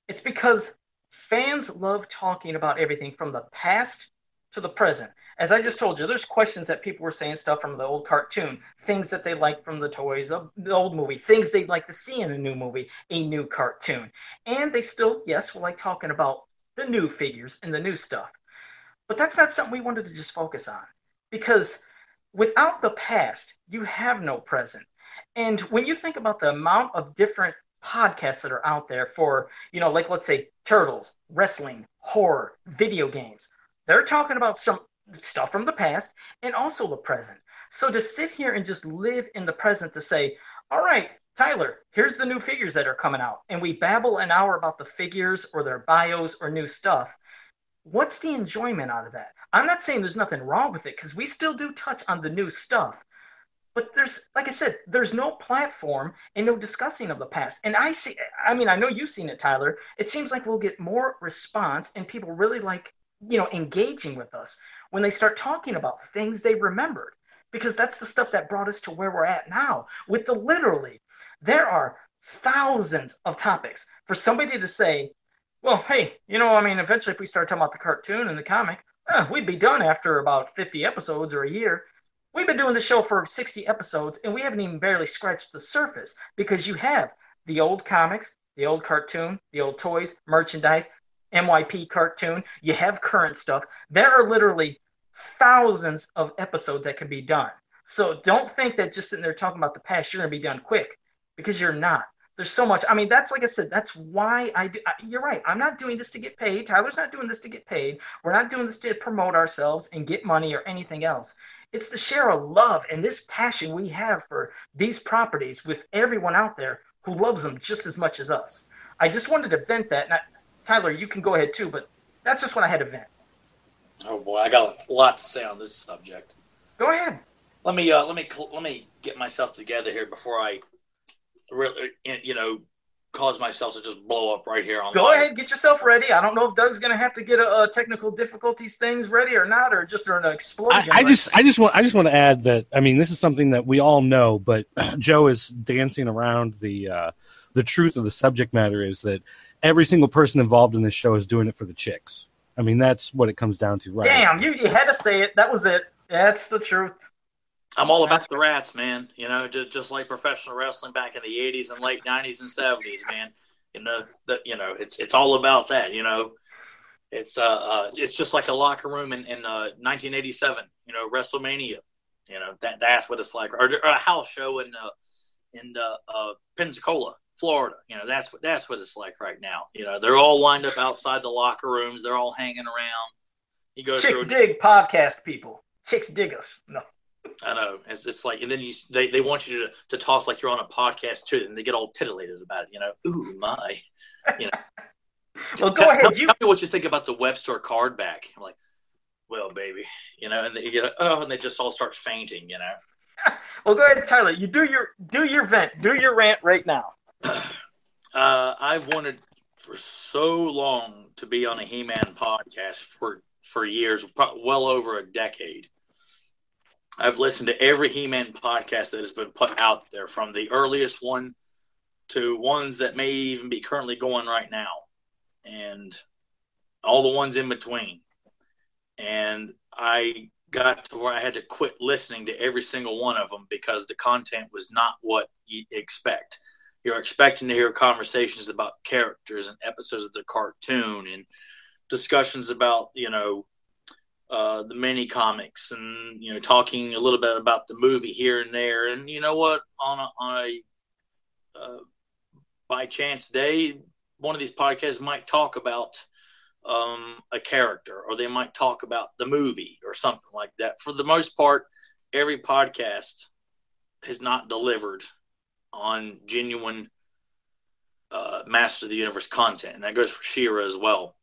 it's because fans love talking about everything from the past to the present. As I just told you, there's questions that people were saying stuff from the old cartoon, things that they like from the toys of the old movie, things they'd like to see in a new movie, a new cartoon. And they still, yes, will like talking about the new figures and the new stuff. But that's not something we wanted to just focus on. Because without the past, you have no present. And when you think about the amount of different podcasts that are out there for, you know, like let's say turtles, wrestling, horror, video games, they're talking about some stuff from the past and also the present. So to sit here and just live in the present to say, all right, Tyler, here's the new figures that are coming out, and we babble an hour about the figures or their bios or new stuff. What's the enjoyment out of that? I'm not saying there's nothing wrong with it because we still do touch on the new stuff. But there's, like I said, there's no platform and no discussing of the past. And I see, I mean, I know you've seen it, Tyler. It seems like we'll get more response and people really like, you know, engaging with us when they start talking about things they remembered because that's the stuff that brought us to where we're at now with the literally there are thousands of topics for somebody to say well hey you know i mean eventually if we start talking about the cartoon and the comic eh, we'd be done after about 50 episodes or a year. We've been doing the show for 60 episodes and we haven't even barely scratched the surface because you have the old comics, the old cartoon, the old toys, merchandise, MYP cartoon, you have current stuff. There are literally thousands of episodes that can be done. So don't think that just sitting there talking about the past, you're going to be done quick because you're not. There's so much. I mean, that's like I said, that's why I do. I, you're right. I'm not doing this to get paid. Tyler's not doing this to get paid. We're not doing this to promote ourselves and get money or anything else. It's to share a love and this passion we have for these properties with everyone out there who loves them just as much as us. I just wanted to vent that. I, Tyler, you can go ahead too, but that's just what I had to vent. Oh boy, I got a lot to say on this subject. Go ahead. Let me uh, let me let me get myself together here before I really, you know, cause myself to just blow up right here on. Go ahead, get yourself ready. I don't know if Doug's going to have to get a, a, technical difficulties things ready or not, or just an explosion. I, I just, I just want, I just want to add that. I mean, this is something that we all know, but Joe is dancing around the uh, the truth of the subject matter is that every single person involved in this show is doing it for the chicks. I mean, that's what it comes down to, right? Damn, you, you had to say it. That was it. That's the truth. I'm all about the rats, man. You know, just just like professional wrestling back in the '80s and late '90s and '70s, man. You know, that you know, it's it's all about that. You know, it's uh, uh it's just like a locker room in in uh, 1987. You know, WrestleMania. You know, that that's what it's like, or, or a house show in uh, in uh, uh, Pensacola, Florida. You know, that's what that's what it's like right now. You know, they're all lined up outside the locker rooms. They're all hanging around. You go Chicks through, dig podcast people. Chicks dig us. No. I know. It's just like, and then you they, they want you to, to talk like you're on a podcast too, and they get all titillated about it. You know, ooh my, you know. well, go ahead. Tell, you... tell me what you think about the web store card back. I'm like, well, baby, you know, and they get oh, and they just all start fainting. You know. well, go ahead, Tyler. You do your do your vent, do your rant right now. Uh, I've wanted for so long to be on a He-Man podcast for for years, well over a decade I've listened to every He-Man podcast that has been put out there, from the earliest one to ones that may even be currently going right now, and all the ones in between. And I got to where I had to quit listening to every single one of them because the content was not what you expect. You're expecting to hear conversations about characters and episodes of the cartoon and discussions about, you know, uh, the mini comics and you know talking a little bit about the movie here and there. And you know what? On a, on a uh, by chance day one of these podcasts might talk about um, a character or they might talk about the movie or something like that. For the most part every podcast has not delivered on genuine uh, master of the universe content and that goes for She-Ra as well.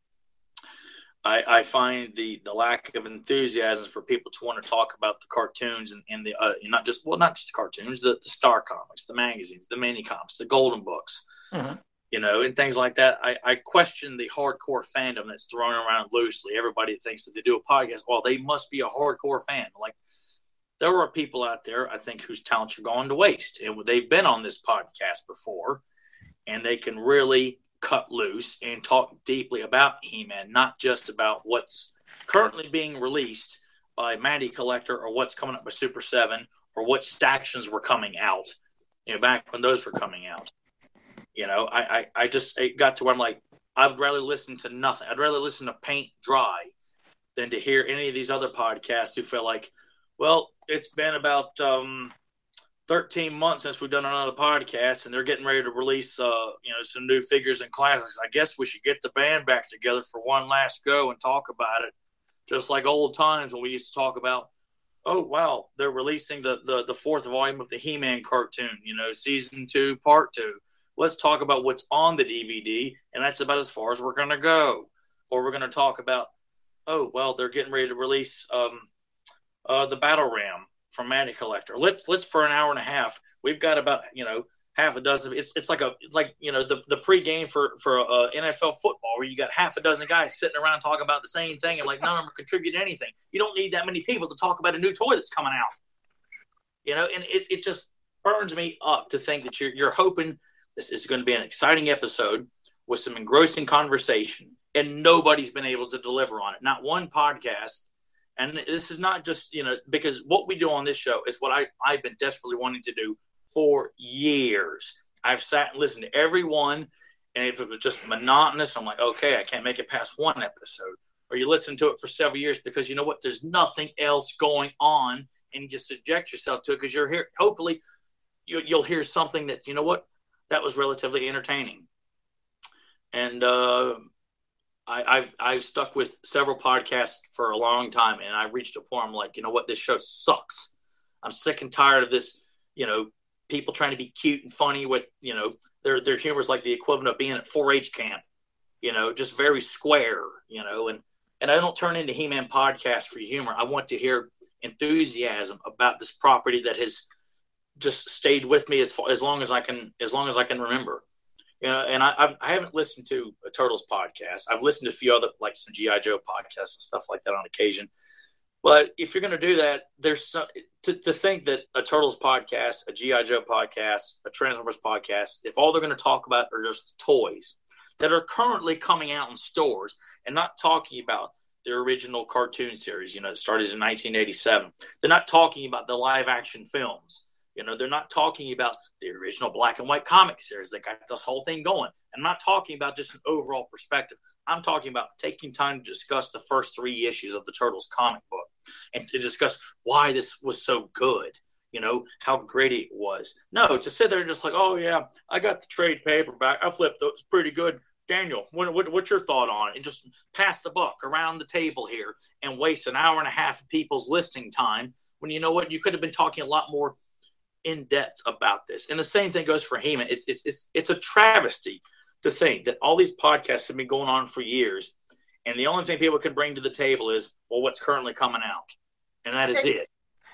I, I, find the the lack of enthusiasm for people to want to talk about the cartoons and, and the uh, not just well not just the cartoons the, the star comics the magazines the mini comics the golden books mm-hmm. you know and things like that. I, I question the hardcore fandom that's thrown around loosely. Everybody thinks that they do a podcast. Well they must be a hardcore fan. Like there are people out there I think whose talents are going to waste and they've been on this podcast before and they can really cut loose and talk deeply about He-Man, not just about what's currently being released by Matty Collector or what's coming up by Super Seven or what stactions were coming out. You know, back when those were coming out. You know, I, I, I just it got to where I'm like, I'd rather listen to nothing. I'd rather listen to paint dry than to hear any of these other podcasts who feel like, well, it's been about um, 13 months since we've done another podcast and they're getting ready to release uh, you know some new figures and classics. I guess we should get the band back together for one last go and talk about it. Just like old times when we used to talk about oh wow they're releasing the the, the fourth volume of the he-man cartoon you know season two part two. Let's talk about what's on the dvd and that's about as far as we're to go. Or we're to talk about oh well they're getting ready to release um, uh, the battle ram from Matty Collector. Let's let's for an hour and a half. We've got about you know half a dozen. It's it's like a it's like you know the the pregame for for uh, NFL football where you got half a dozen guys sitting around talking about the same thing and like none of them contribute anything. You don't need that many people to talk about a new toy that's coming out. You know, and it it just burns me up to think that you're you're hoping this is going to be an exciting episode with some engrossing conversation, and nobody's been able to deliver on it. Not one podcast And this is not just, you know, because what we do on this show is what I, I've been desperately wanting to do for years. I've sat and listened to everyone. and if it was just monotonous, I'm like, okay, I can't make it past one episode. Or you listen to it for several years because you know what? There's nothing else going on, and you just subject yourself to it because you're here. Hopefully, you, you'll hear something that you know what that was relatively entertaining. And uh, I, I've I've stuck with several podcasts for a long time, and I reached a point I'm like, you know what, this show sucks. I'm sick and tired of this. You know, people trying to be cute and funny with you know their their humor is like the equivalent of being at 4-H camp. You know, just very square. You know, and and I don't turn into He-Man podcast for humor. I want to hear enthusiasm about this property that has just stayed with me as far, as long as I can as long as I can remember. You know, and I, I haven't listened to a Turtles podcast. I've listened to a few other like some GI Joe podcasts and stuff like that on occasion. But if you're going to do that, there's some, to, to think that a Turtles podcast, a GI Joe podcast, a Transformers podcast, if all they're going to talk about are just toys that are currently coming out in stores, and not talking about the original cartoon series, you know, that started in 1987. They're not talking about the live action films. You know, they're not talking about the original black and white comic series that got this whole thing going. I'm not talking about just an overall perspective. I'm talking about taking time to discuss the first three issues of the Turtles comic book and to discuss why this was so good. You know, how great it was. No, to sit there and just like, oh, yeah, I got the trade paperback. I flipped it. It's pretty good. Daniel, what, what, what's your thought on it? And just pass the buck around the table here and waste an hour and a half of people's listening time when you know what? You could have been talking a lot more in depth about this. And the same thing goes for He-Man. It's it's it's it's a travesty to think that all these podcasts have been going on for years, and the only thing people can bring to the table is well, what's currently coming out, and that is it.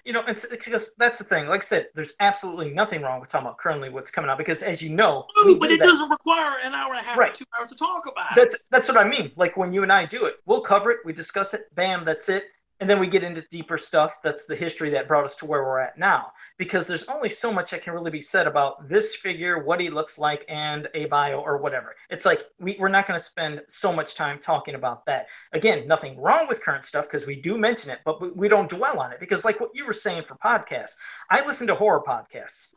You know, it's, because that's the thing. Like I said, there's absolutely nothing wrong with talking about currently what's coming out because, as you know, but it that. doesn't require an hour and a half right. to two hours to talk about. That's that's what I mean. Like when you and I do it, we'll cover it, we discuss it, bam, that's it and then we get into deeper stuff that's the history that brought us to where we're at now. Because there's only so much that can really be said about this figure what he looks like and a bio or whatever. It's like we, we're not going to spend so much time talking about that. Again nothing wrong with current stuff because we do mention it but we don't dwell on it. Because like what you were saying for podcasts i listen to horror podcasts.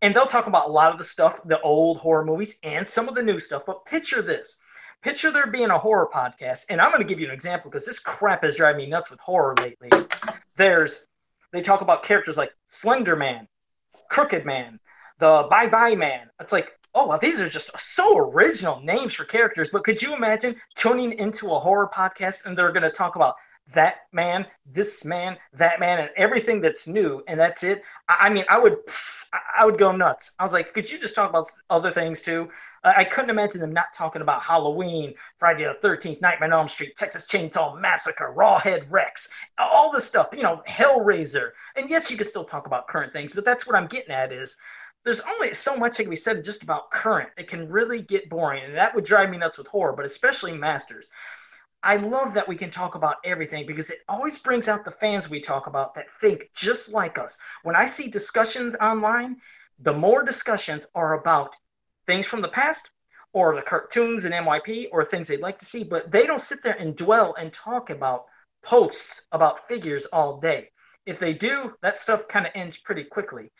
And they'll talk about a lot of the stuff the old horror movies and some of the new stuff. But picture this picture there being a horror podcast, and I'm going to give you an example because this crap is driving me nuts with horror lately. There's, they talk about characters like Slender Man, Crooked Man, the Bye Bye Man. It's like, oh, well, these are just so original names for characters. But could you imagine tuning into a horror podcast and they're going to talk about that man, this man, that man, and everything that's new, and that's it. I, mean, I would, I would go nuts. I was like, could you just talk about other things too? I couldn't imagine them not talking about Halloween, Friday the Thirteenth, Nightmare on Elm Street, Texas Chainsaw Massacre, Rawhead Rex, all the stuff. You know, Hellraiser. And yes, you could still talk about current things, but that's what I'm getting at is there's only so much that can be said just about current. It can really get boring, and that would drive me nuts with horror, but especially Masters. I love that we can talk about everything because it always brings out the fans we talk about that think just like us. When I see discussions online, the more discussions are about things from the past or the cartoons and MYP or things they'd like to see, but they don't sit there and dwell and talk about posts about figures all day. If they do, that stuff kind of ends pretty quickly.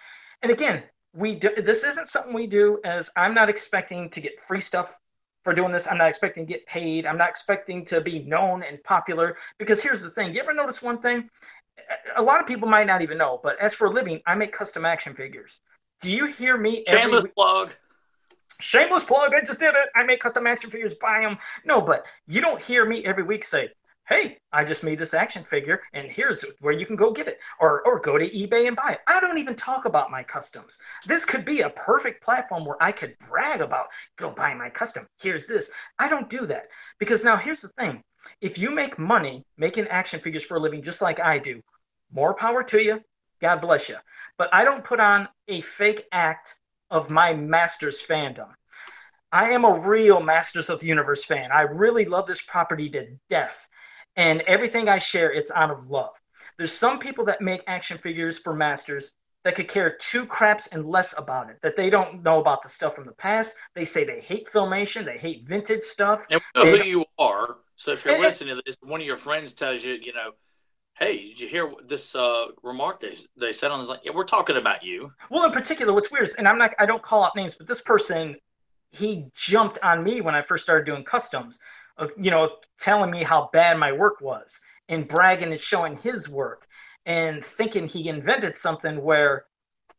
And again, we do, this isn't something we do as I'm not expecting to get free stuff for doing this. I'm not expecting to get paid. I'm not expecting to be known and popular. Because here's the thing you ever notice one thing? A lot of people might not even know, but as for a living, I make custom action figures. Do you hear me? Shameless plug. Shameless plug. I just did it. I make custom action figures. Buy them. No, but you don't hear me every week say, hey, I just made this action figure and here's where you can go get it or, or go to eBay and buy it. I don't even talk about my customs. This could be a perfect platform where I could brag about, go buy my custom. Here's this. I don't do that because now here's the thing. If you make money making action figures for a living, just like I do, more power to you. God bless you. But I don't put on a fake act of my Masters fandom. I am a real Masters of the Universe fan. I really love this property to death and everything I share, it's out of love. There's some people that make action figures for masters that could care two craps and less about it, that they don't know about the stuff from the past. They say they hate filmation, they hate vintage stuff. And we know who you are. So if you're listening to this, one of your friends tells you, you know, hey, did you hear this uh, remark they they said on this? Like, yeah, we're talking about you. Well, in particular, what's weird is, and I'm not, I don't call out names, but this person, he jumped on me when I first started doing customs, you know, telling me how bad my work was and bragging and showing his work and thinking he invented something where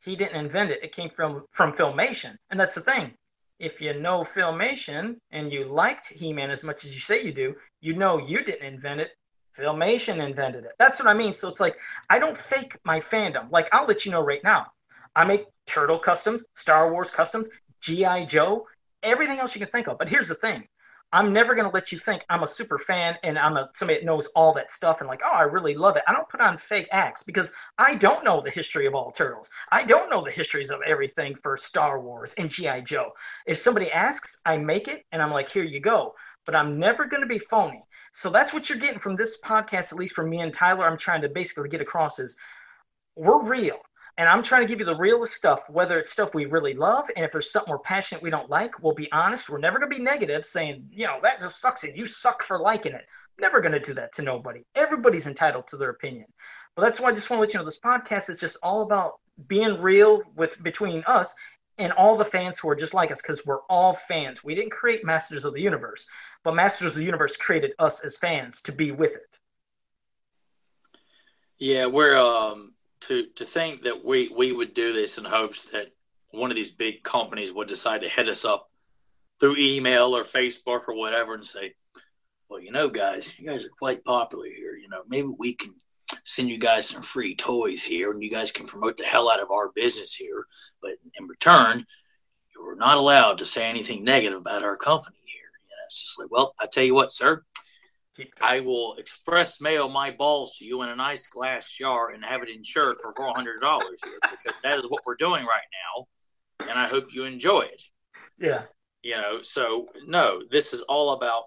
he didn't invent it. It came from from Filmation, and that's the thing. If you know Filmation and you liked He-Man as much as you say you do, you know you didn't invent it. Filmation invented it. That's what I mean. So it's like I don't fake my fandom. Like I'll let you know right now. I make Turtle customs, Star Wars customs, GI Joe, everything else you can think of. But here's the thing. I'm never going to let you think I'm a super fan and I'm a somebody that knows all that stuff and like, oh, I really love it. I don't put on fake acts because I don't know the history of all turtles. I don't know the histories of everything for Star Wars and GI Joe. If somebody asks, I make it and I'm like, here you go. But I'm never going to be phony. So that's what you're getting from this podcast, at least from me and Tyler. I'm trying to basically get across is we're real. And I'm trying to give you the realest stuff, whether it's stuff we really love, and if there's something we're passionate we don't like, we'll be honest. We're never going to be negative, saying, you know, that just sucks and you suck for liking it. Never going to do that to nobody. Everybody's entitled to their opinion. But that's why I just want to let you know this podcast is just all about being real with between us and all the fans who are just like us because we're all fans. We didn't create Masters of the Universe, but Masters of the Universe created us as fans to be with it. Yeah, we're um to to think that we we would do this in hopes that one of these big companies would decide to hit us up through email or Facebook or whatever and say, well, you know, guys, you guys are quite popular here. You know, maybe we can send you guys some free toys here and you guys can promote the hell out of our business here. But in return, you're not allowed to say anything negative about our company here. You know, it's just like, well, I tell you what, sir, I will express mail my balls to you in a nice glass jar and have it insured for four hundred dollars because that is what we're doing right now, and I hope you enjoy it. Yeah. You know, so no, this is all about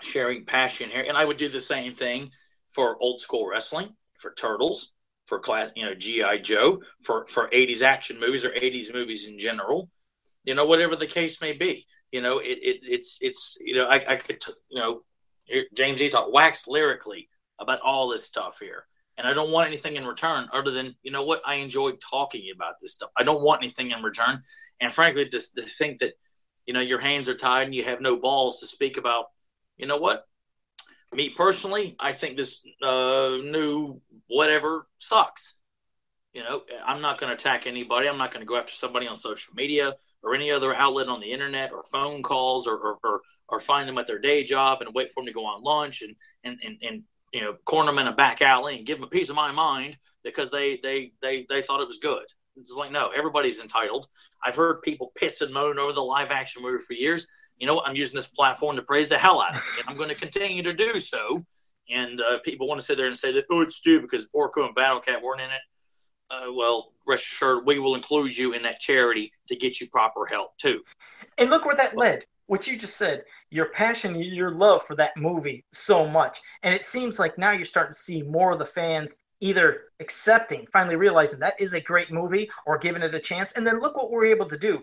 sharing passion here, and I would do the same thing for old school wrestling, for Turtles, for class, you know, GI Joe, for for eighties action movies or eighties movies in general. You know, whatever the case may be. You know, it, it it's it's you know I, I could t- you know James talk wax lyrically about all this stuff here. And I don't want anything in return other than, you know what, I enjoyed talking about this stuff. I don't want anything in return. And frankly, to, to think that, you know, your hands are tied and you have no balls to speak about, you know what, me personally, I think this uh, new whatever sucks. You know, I'm not going to attack anybody. I'm not going to go after somebody on social media or any other outlet on the internet or phone calls or, or, or, or find them at their day job and wait for them to go on lunch and, and, and, and you know, corner them in a back alley and give them a piece of my mind because they, they, they, they thought it was good. It's like, no, everybody's entitled. I've heard people piss and moan over the live action movie for years. You know what? I'm using this platform to praise the hell out of it. And I'm going to continue to do so. And uh, people want to sit there and say that, oh, it's stupid because Orko and Battle Cat weren't in it uh, well, rest assured, we will include you in that charity to get you proper help too. And look where that led. What you just said, your passion, your love for that movie so much. And it seems like now you're starting to see more of the fans either accepting, finally realizing that is a great movie or giving it a chance. And then look what we're able to do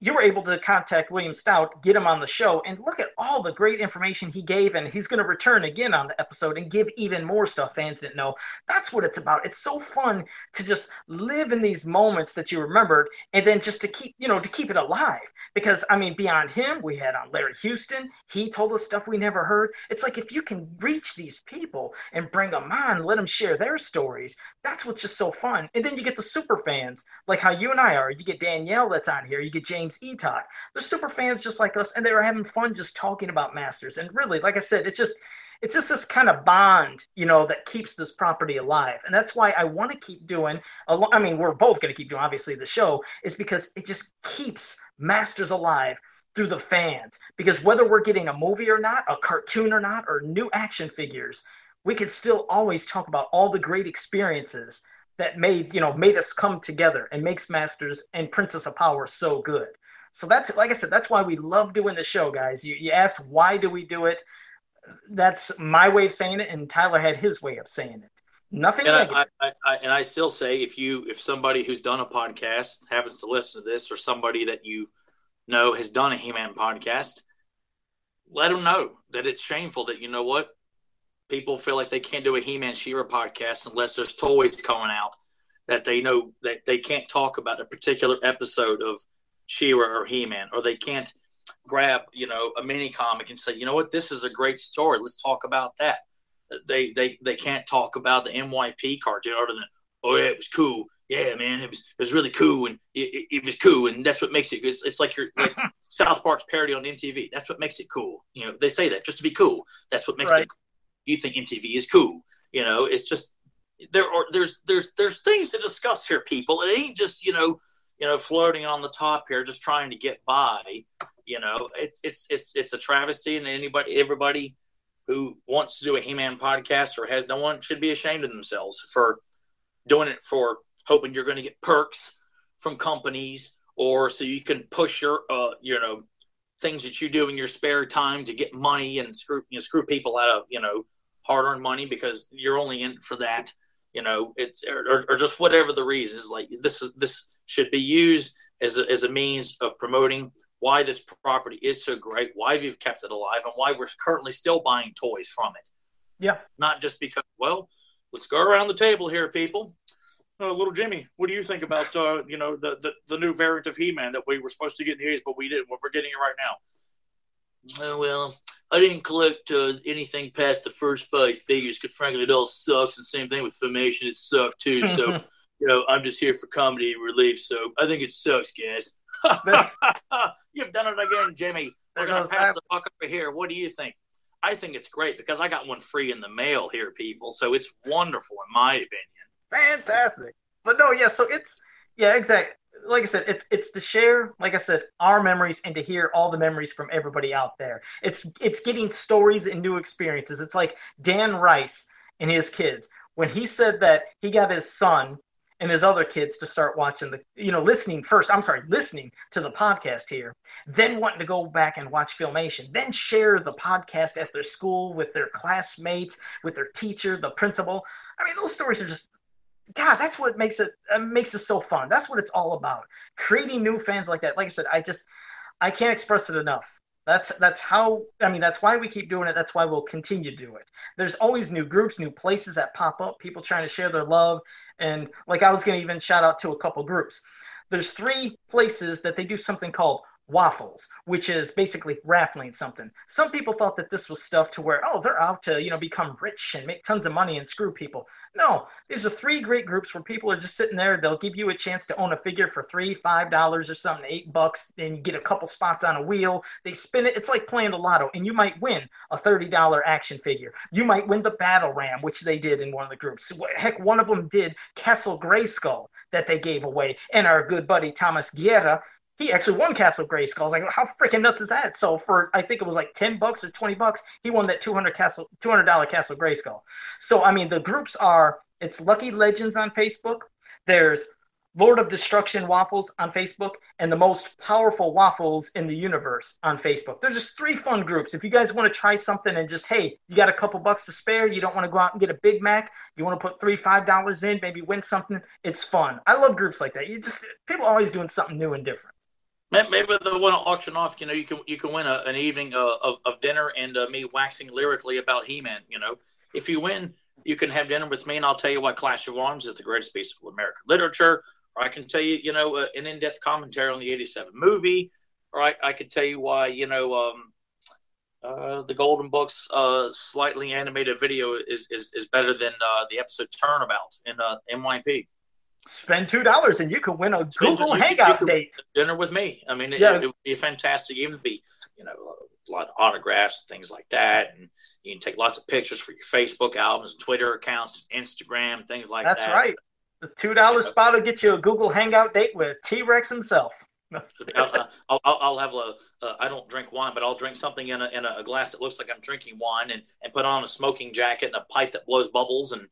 you were able to contact William Stout, get him on the show, and look at all the great information he gave. And he's going to return again on the episode and give even more stuff fans didn't know. That's what it's about. It's so fun to just live in these moments that you remembered, and then just to keep, you know, to keep it alive. Because I mean, beyond him, we had on Larry Houston. He told us stuff we never heard. It's like if you can reach these people and bring them on, let them share their stories. That's what's just so fun. And then you get the super fans, like how you and I are. You get Danielle that's on here. You get James James Etok. They're super fans just like us, and they were having fun just talking about Masters. And really, like I said, it's just it's just this kind of bond, you know, that keeps this property alive. And that's why I want to keep doing. I mean, we're both going to keep doing, obviously, the show is because it just keeps Masters alive through the fans. Because whether we're getting a movie or not, a cartoon or not, or new action figures, we can still always talk about all the great experiences that made you know made us come together and makes Masters and Princess of Power so good. So that's like I said, that's why we love doing the show, guys. You, you asked why do we do it? That's my way of saying it, and Tyler had his way of saying it. Nothing. And I, I, I, and I still say, if you if somebody who's done a podcast happens to listen to this, or somebody that you know has done a He-Man podcast, let them know that it's shameful that you know what people feel like they can't do a He-Man She-Ra podcast unless there's toys coming out that they know that they can't talk about a particular episode of She-Ra or He-Man, or they can't grab you know a mini comic and say, you know what, this is a great story. Let's talk about that. They they they can't talk about the MYP cartoon other than oh yeah, it was cool. Yeah, man, it was it was really cool and it, it, it was cool and that's what makes it. It's, it's like your like South Park's parody on MTV. That's what makes it cool. You know, they say that just to be cool. That's what makes right. it. Cool. You think MTV is cool. You know, it's just there are there's there's there's things to discuss here, people. It ain't just you know you know floating on the top here, just trying to get by. You know, it's it's it's it's a travesty, and anybody everybody who wants to do a He-Man podcast or has no one should be ashamed of themselves for doing it for hoping you're going to get perks from companies or so you can push your uh you know things that you do in your spare time to get money and screw you know, screw people out of you know hard earned money because you're only in for that you know it's or, or just whatever the reason is like this is this should be used as a, as a means of promoting why this property is so great why we've kept it alive and why we're currently still buying toys from it yeah not just because well let's go around the table here people uh, little Jimmy, what do you think about uh, you know the, the, the new variant of He-Man that we were supposed to get in the 80s, but we didn't. But we're getting it right now. Uh, well, I didn't collect uh, anything past the first five figures because frankly it all sucks. And same thing with Filmation, it sucked too. So you know I'm just here for comedy relief. So I think it sucks, guys. You've done it again, Jimmy. We're gonna pass the buck over here. What do you think? I think it's great because I got one free in the mail here, people. So it's wonderful in my opinion fantastic. But no, yeah, so it's yeah, exactly. Like I said, it's it's to share, like I said, our memories and to hear all the memories from everybody out there. It's it's getting stories and new experiences. It's like Dan Rice and his kids. When he said that he got his son and his other kids to start watching the you know listening first i'm sorry listening to the podcast here then wanting to go back and watch filmation then share the podcast at their school with their classmates with their teacher the principal i mean those stories are just God, that's what makes it uh, makes it so fun. That's what it's all about. Creating new fans like that. Like I said, I just I can't express it enough. That's that's how I mean that's why we keep doing it. That's why we'll continue to do it. There's always new groups, new places that pop up, people trying to share their love. And like I was gonna even shout out to a couple groups. There's three places that they do something called waffles, which is basically raffling something. Some people thought that this was stuff to where, oh, they're out to, you know, become rich and make tons of money and screw people. No, these are three great groups where people are just sitting there. They'll give you a chance to own a figure for three, five dollars or something, eight bucks, and you get a couple spots on a wheel. They spin it. It's like playing the lotto, and you might win a thirty dollar action figure. You might win the battle ram, which they did in one of the groups. Heck, one of them did Castle Grayskull that they gave away, and our good buddy Thomas Guerra he actually won Castle Grayskull. I was like, how freaking nuts is that? So for I think it was like ten bucks or twenty bucks, he won that two hundred Castle two hundred dollar Castle Grayskull. So I mean, the groups are it's Lucky Legends on Facebook. There's Lord of Destruction Waffles on Facebook, and the most powerful waffles in the universe on Facebook. They're just three fun groups. If you guys want to try something and just, hey, you got a couple bucks to spare, you don't want to go out and get a Big Mac, you want to put three, five dollars in, maybe win something, it's fun. I love groups like that. You just people are always doing something new and different. Maybe they want to auction off. You know, you can you can win a, an evening uh, of, of dinner and uh, me waxing lyrically about He-Man. You know, if you win, you can have dinner with me, and I'll tell you why Clash of Arms is the greatest piece of American literature. Or I can tell you, you know, uh, an in-depth commentary on the '87 movie. Or I, I could tell you why, you know, um, uh, the Golden Books uh, slightly animated video is is, is better than uh, the episode Turnabout in uh, spend two dollars and you could win a Google Hangout date. Dinner with me. I mean, it, yeah. it, would be fantastic. Even be, you know, a lot of autographs, things like that, and you can take lots of pictures for your Facebook albums, Twitter accounts, Instagram, things like That's that. That's right. The two dollar yeah. spot will get you a Google Hangout date with T Rex himself. I'll, I'll, I'll, have a. Uh, I don't drink wine, but I'll drink something in a, in a glass that looks like I'm drinking wine, and, and put on a smoking jacket and a pipe that blows bubbles, and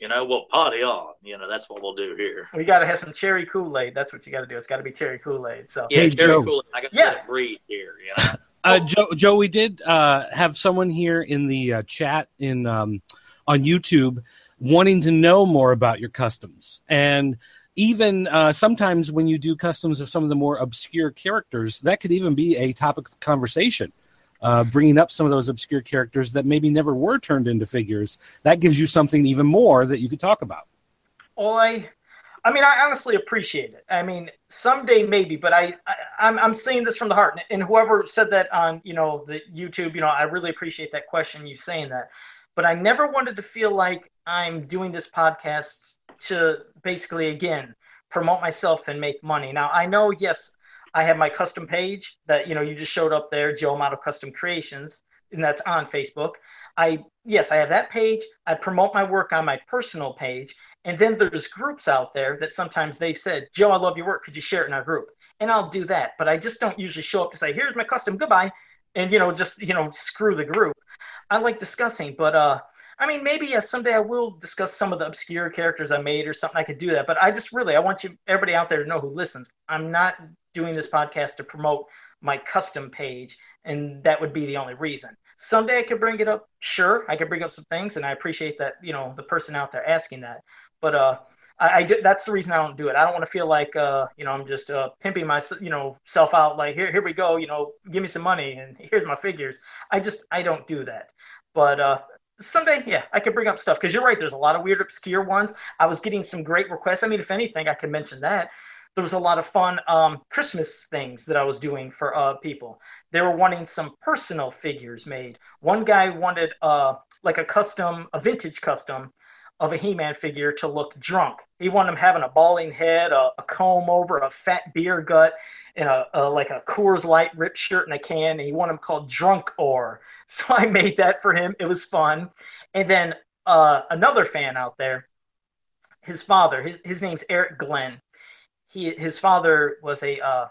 you know, we'll party on. You know, that's what we'll do here. We got to have some cherry Kool Aid. That's what you got to do. It's got to be cherry Kool Aid. So yeah, hey, cherry Kool Aid. I got to yeah. breathe here. You know. Uh, Joe, Joe, we did uh, have someone here in the uh, chat in um, on YouTube wanting to know more about your customs, and even uh, sometimes when you do customs of some of the more obscure characters, that could even be a topic of conversation. Uh, bringing up some of those obscure characters that maybe never were turned into figures. That gives you something even more that you could talk about. Well, I, I mean, I honestly appreciate it. I mean, someday maybe, but I, I am I'm, I'm saying this from the heart. And whoever said that on, you know, the YouTube, you know, I really appreciate that question, you saying that. But I never wanted to feel like I'm doing this podcast to basically, again, promote myself and make money. Now, I know, yes, I have my custom page that, you know, you just showed up there, Joe Amato Custom Creations, and that's on Facebook. I, yes, I have that page. I promote my work on my personal page and then there's groups out there that sometimes they've said, Joe, I love your work. Could you share it in our group? And I'll do that. But I just don't usually show up to say, here's my custom, goodbye. And, you know, just, you know, screw the group. I like discussing, but, uh, I mean, maybe yeah, someday I will discuss some of the obscure characters I made or something. I could do that, but I just really I want you everybody out there to know who listens. I'm not doing this podcast to promote my custom page, and that would be the only reason. Someday I could bring it up. Sure, I could bring up some things, and I appreciate that you know the person out there asking that. But uh, I, I do, that's the reason I don't do it. I don't want to feel like uh, you know I'm just uh, pimping my you know self out. Like here, here we go. You know, give me some money and here's my figures. I just I don't do that. But uh, someday, yeah, I could bring up stuff because you're right. There's a lot of weird, obscure ones. I was getting some great requests. I mean, if anything, I could mention that. There was a lot of fun um, Christmas things that I was doing for uh, people. They were wanting some personal figures made. One guy wanted uh, like a custom, a vintage custom of a He-Man figure to look drunk. He wanted him having a balding head, a, a comb over, a fat beer gut, and a, a, like a Coors Light ripped shirt and a can. And he wanted him called Drunk Or. So I made that for him. It was fun. And then uh, another fan out there, his father, his, his name's Eric Glenn. He his father was a uh,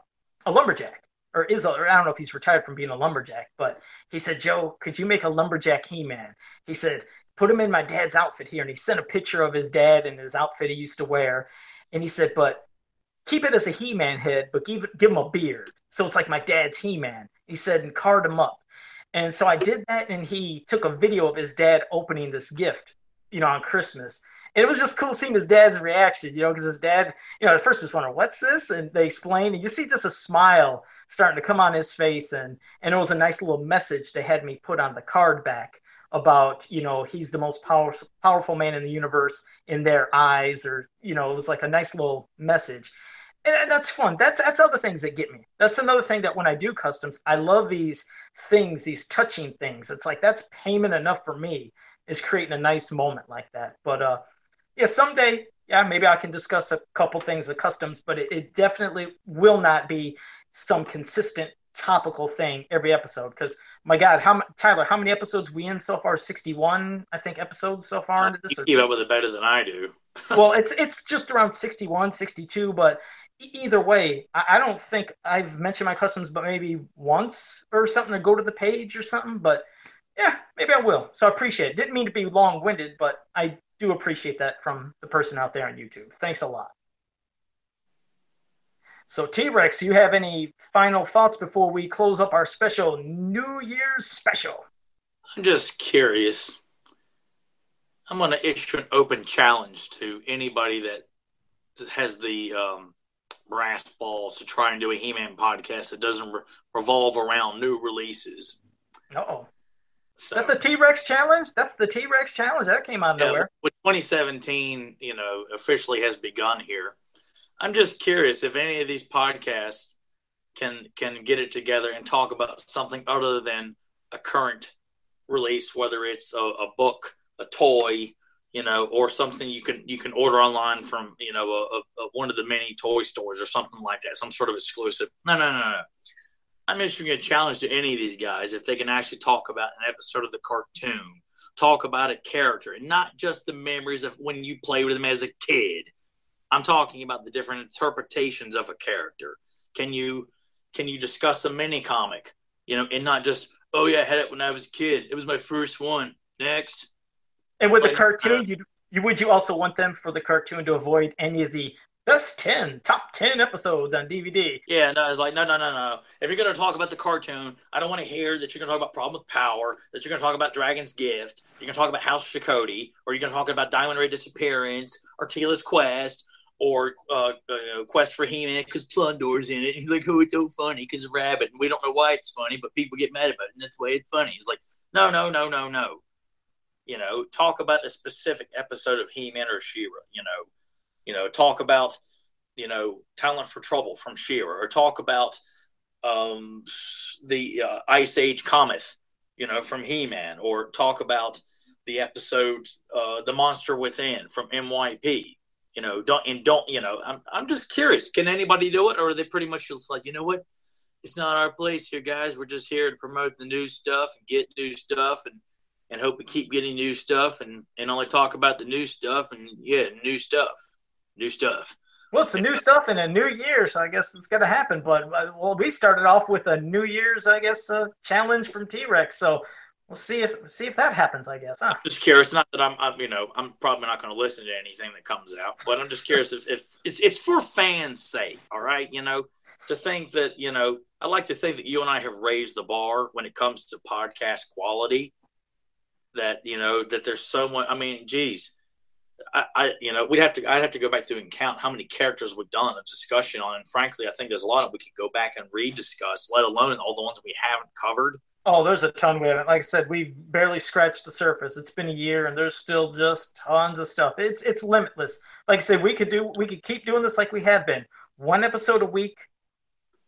a lumberjack, or is a, or I don't know if he's retired from being a lumberjack, but he said, Joe, could you make a lumberjack He-Man? He said put him in my dad's outfit here. And he sent a picture of his dad and his outfit he used to wear. And he said, but keep it as a He Man head, but give, give him a beard. So it's like my dad's He Man. He said, and card him up. And so I did that. And he took a video of his dad opening this gift, you know, on Christmas. And it was just cool seeing his dad's reaction, you know, because his dad, you know, at first was wondering, what's this? And they explained, and you see just a smile starting to come on his face. And, and it was a nice little message they had me put on the card back about you know he's the most powerful powerful man in the universe in their eyes or you know it was like a nice little message and that's fun that's that's other things that get me that's another thing that when i do customs i love these things these touching things it's like that's payment enough for me is creating a nice moment like that but uh yeah someday yeah maybe i can discuss a couple things of customs but it, it definitely will not be some consistent topical thing every episode because my God, how Tyler? How many episodes we in so far? Sixty-one, I think, episodes so far into this. You keep up with it better than I do. well, it's it's just around 61, 62, but either way, I, don't think I've mentioned my customs, but maybe once or something to go to the page or something. But yeah, maybe I will. So I appreciate it. Didn't mean to be long-winded, but I do appreciate that from the person out there on YouTube. Thanks a lot. So, T Rex, you have any final thoughts before we close up our special New Year's special? I'm just curious. I'm going to issue an open challenge to anybody that has the um, brass balls to try and do a He Man podcast that doesn't re- revolve around new releases. oh. So, Is that the T Rex challenge? That's the T Rex challenge. That came out of yeah, nowhere. With 2017, you know, officially has begun here. I'm just curious if any of these podcasts can can get it together and talk about something other than a current release, whether it's a, a book, a toy, you know, or something you can you can order online from you know a, a, one of the many toy stores or something like that, some sort of exclusive. No, no, no, no. I'm issuing a challenge to any of these guys if they can actually talk about an episode of the cartoon, talk about a character, and not just the memories of when you played with them as a kid I'm talking about the different interpretations of a character. Can you can you discuss a mini comic? You know, and not just oh yeah, I had it when I was a kid. It was my first one. Next. And with the cartoon, you you would you also want them for the cartoon to avoid any of the best 10 top 10 episodes on dvd yeah no it's like no no no no if you're going to talk about the cartoon i don't want to hear that you're going to talk about problem with power that you're going to talk about dragon's gift you're going to talk about house of Shokoti, or you're going to talk about diamond ray disappearance or Teela's quest or uh, uh, Quest for He-Man because Plundor's in it. And he's like, "Oh, it's so funny because of Rabbit." And we don't know why it's funny, but people get mad about it, and that's why it's funny. He's like, "No, no, no, no, no." You know, talk about a specific episode of He-Man or She-Ra. You know, you know, talk about you know Talent for Trouble from She-Ra, or talk about um, the uh, Ice Age Cometh, you know, from He-Man, or talk about the episode uh, "The Monster Within" from MYP you know, don't and don't you know? I'm I'm just curious. Can anybody do it, or are they pretty much just like you know what? It's not our place here, guys. We're just here to promote the new stuff and get new stuff and and hope we keep getting new stuff and and only talk about the new stuff and yeah, new stuff, new stuff. Well, it's a new stuff in a new year, so I guess it's going to happen. But uh, well, we started off with a New Year's, I guess, uh, challenge from T Rex. So we'll see if see if that happens. I guess. Huh? I'm just curious. Not that I'm, I'm, you know, I'm probably not going to listen to anything that comes out, but I'm just curious if, if it's it's for fans' sake. All right, you know, to think that you know, I like to think that you and I have raised the bar when it comes to podcast quality. That you know that there's so much. I mean, geez. I, I, you know, we'd have to, I'd have to go back through and count how many characters we've done a discussion on. And frankly, I think there's a lot of we could go back and rediscuss, let alone all the ones we haven't covered. Oh, there's a ton we haven't. Like I said, we've barely scratched the surface. It's been a year, and there's still just tons of stuff. It's it's limitless. Like I said, we could do we could keep doing this like we have been. One episode a week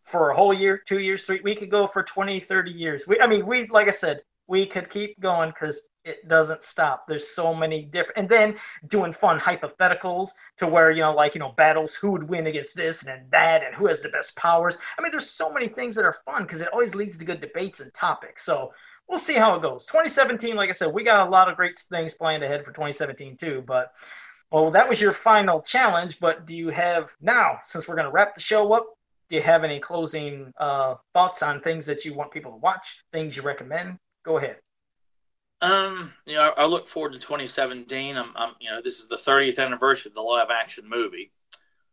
for a whole year, two years, three. We could go for 20, 30 years. We, I mean, we like I said, we could keep going because it doesn't stop. There's so many different, and then doing fun hypotheticals to where you know, like you know, battles who would win against this and then that, and who has the best powers. I mean, there's so many things that are fun because it always leads to good debates and topics. So we'll see how it goes. 2017, like I said, we got a lot of great things planned ahead for 2017 too. But well, that was your final challenge. But do you have now, since we're going to wrap the show up? Do you have any closing uh, thoughts on things that you want people to watch? Things you recommend? Go ahead. Um, you know, I, I look forward to 2017. I'm, I'm, you know, this is the 30th anniversary of the live action movie.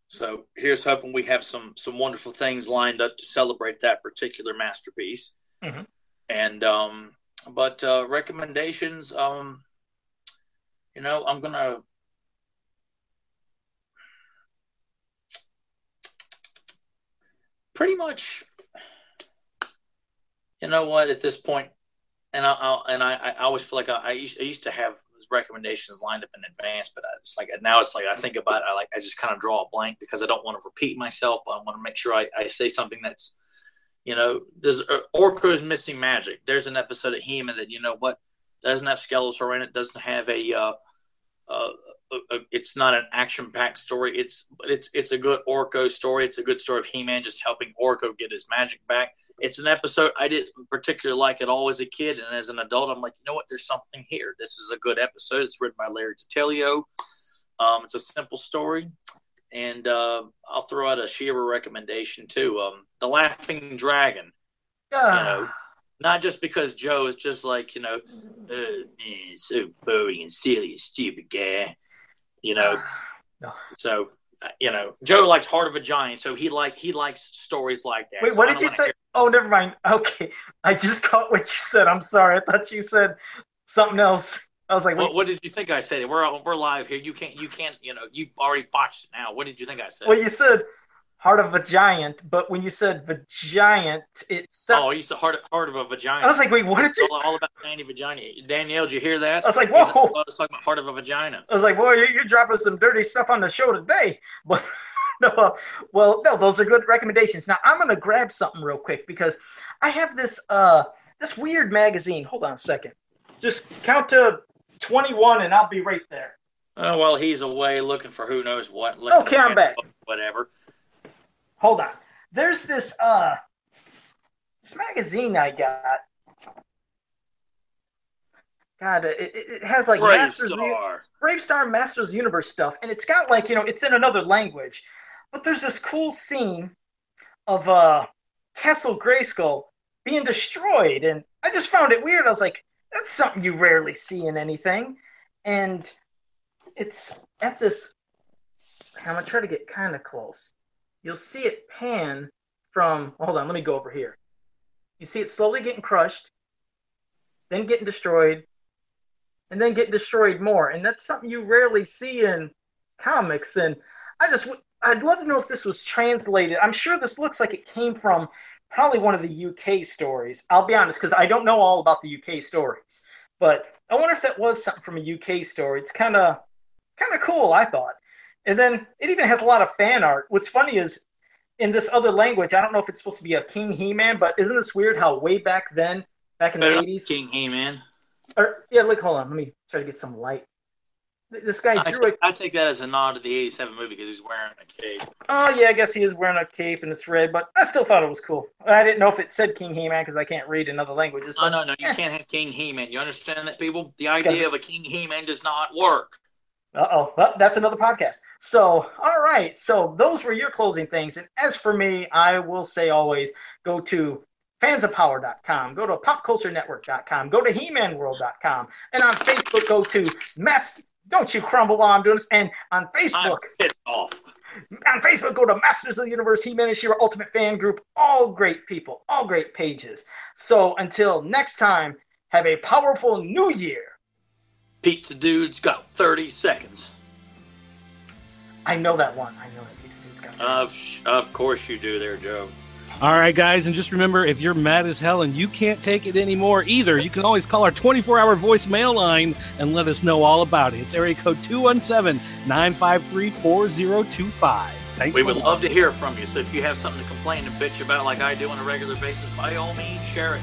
So here's hoping we have some some wonderful things lined up to celebrate that particular masterpiece. Mm-hmm. And um, but uh, recommendations, um, you know, I'm gonna. Pretty much, you know what? At this point, and I, I and I, I always feel like I, I, used, I used to have recommendations lined up in advance, but it's like now it's like I think about it, I like I just kind of draw a blank because I don't want to repeat myself, I want to make sure I, I say something that's, you know, does Orko is missing magic. There's an episode of He-Man that you know what doesn't have Skeletor in it, doesn't have a, uh, uh, a, a it's not an action-packed story. It's it's it's a good Orko story. It's a good story of He-Man just helping Orko get his magic back it's an episode I didn't particularly like at all as a kid, and as an adult, I'm like, you know what? There's something here. This is a good episode. It's written by Larry DiTillio. Um, it's a simple story, and uh, I'll throw out a She-Ra recommendation too. Um, the Laughing Dragon. You know, not just because Joe is just like you know, uh, man, so boring and silly and stupid guy. You know, no. so you know, Joe likes Heart of a Giant, so he like he likes stories like that. Wait, so what did you say? Hear- oh, never mind. Okay, I just caught what you said. I'm sorry. I thought you said something else. I was like, well, what did you think I said? We're we're live here. You can't you can't you know you've already botched it now. What did you think I said? Well, you said heart of a giant, but when you said the giant, it sounded... Oh, you said heart, heart of a vagina. I was like, wait, what did you all, all about Danny Vagina. Danielle, did you hear that? I was like, whoa. I was talking about heart of a vagina. I was like, boy, you're, you're dropping some dirty stuff on the show today. But no, well, no, those are good recommendations. Now I'm gonna grab something real quick because I have this uh this weird magazine. Hold on a second. Just count to 21 and I'll be right there. Oh well, he's away looking for who knows what. Okay, I'm back. Whatever hold on. There's this uh this magazine I got. God, it, it has like Brave Masters Star. Brave Star Masters Universe stuff, and it's got like you know it's in another language, but there's this cool scene of uh Castle Grayskull being destroyed, and I just found it weird. I was like, that's something you rarely see in anything, and it's at this. I'm gonna try to get kind of close you'll see it pan from, hold on, let me go over here. You see it slowly getting crushed, then getting destroyed, and then getting destroyed more. And that's something you rarely see in comics. And I just I'd love to know if this was translated. I'm sure this looks like it came from probably one of the UK stories. I'll be honest because I don't know all about the UK stories, but I wonder if that was something from a UK story. It's kind of kind of cool, I thought. And then it even has a lot of fan art. What's funny is in this other language, I don't know if it's supposed to be a King He-Man, but isn't this weird how way back then, back in the eighties, King He-Man. Or yeah, look, hold on, let me try to get some light. This guy I drew take, take that as a nod to the '87 movie because he's wearing a cape. Oh yeah, I guess he is wearing a cape and it's red, but I still thought it was cool. I didn't know if it said King He-Man because I can't read in other languages. No, but- no, no. You eh. can't have King He-Man. You understand that, people? The idea of a King He-Man does not work. Uh oh, well, that's another podcast. So, all right. So, those were your closing things. And as for me, I will say always go to fansofpower.com, go to popculturenetwork.com, go to he-manworld.com, and on Facebook, go to Mas- Don't You Crumble while I'm doing this. And on Facebook, on Facebook, go to Masters of the Universe, He-Man and She-Ra Ultimate Fan Group. All great people, all great pages. So, until next time, have a powerful new year. Pizza Dude's got 30 seconds. I know that one. I know that. These dudes got Of, of course you do there, Joe. All right, guys, and just remember if you're mad as hell and you can't take it anymore either, you can always call our 24 hour voicemail line and let us know all about it. It's area code 217 953 4025. Thanks. We would love to hear from you. So if you have something to complain and bitch about like I do on a regular basis, by all means, share it.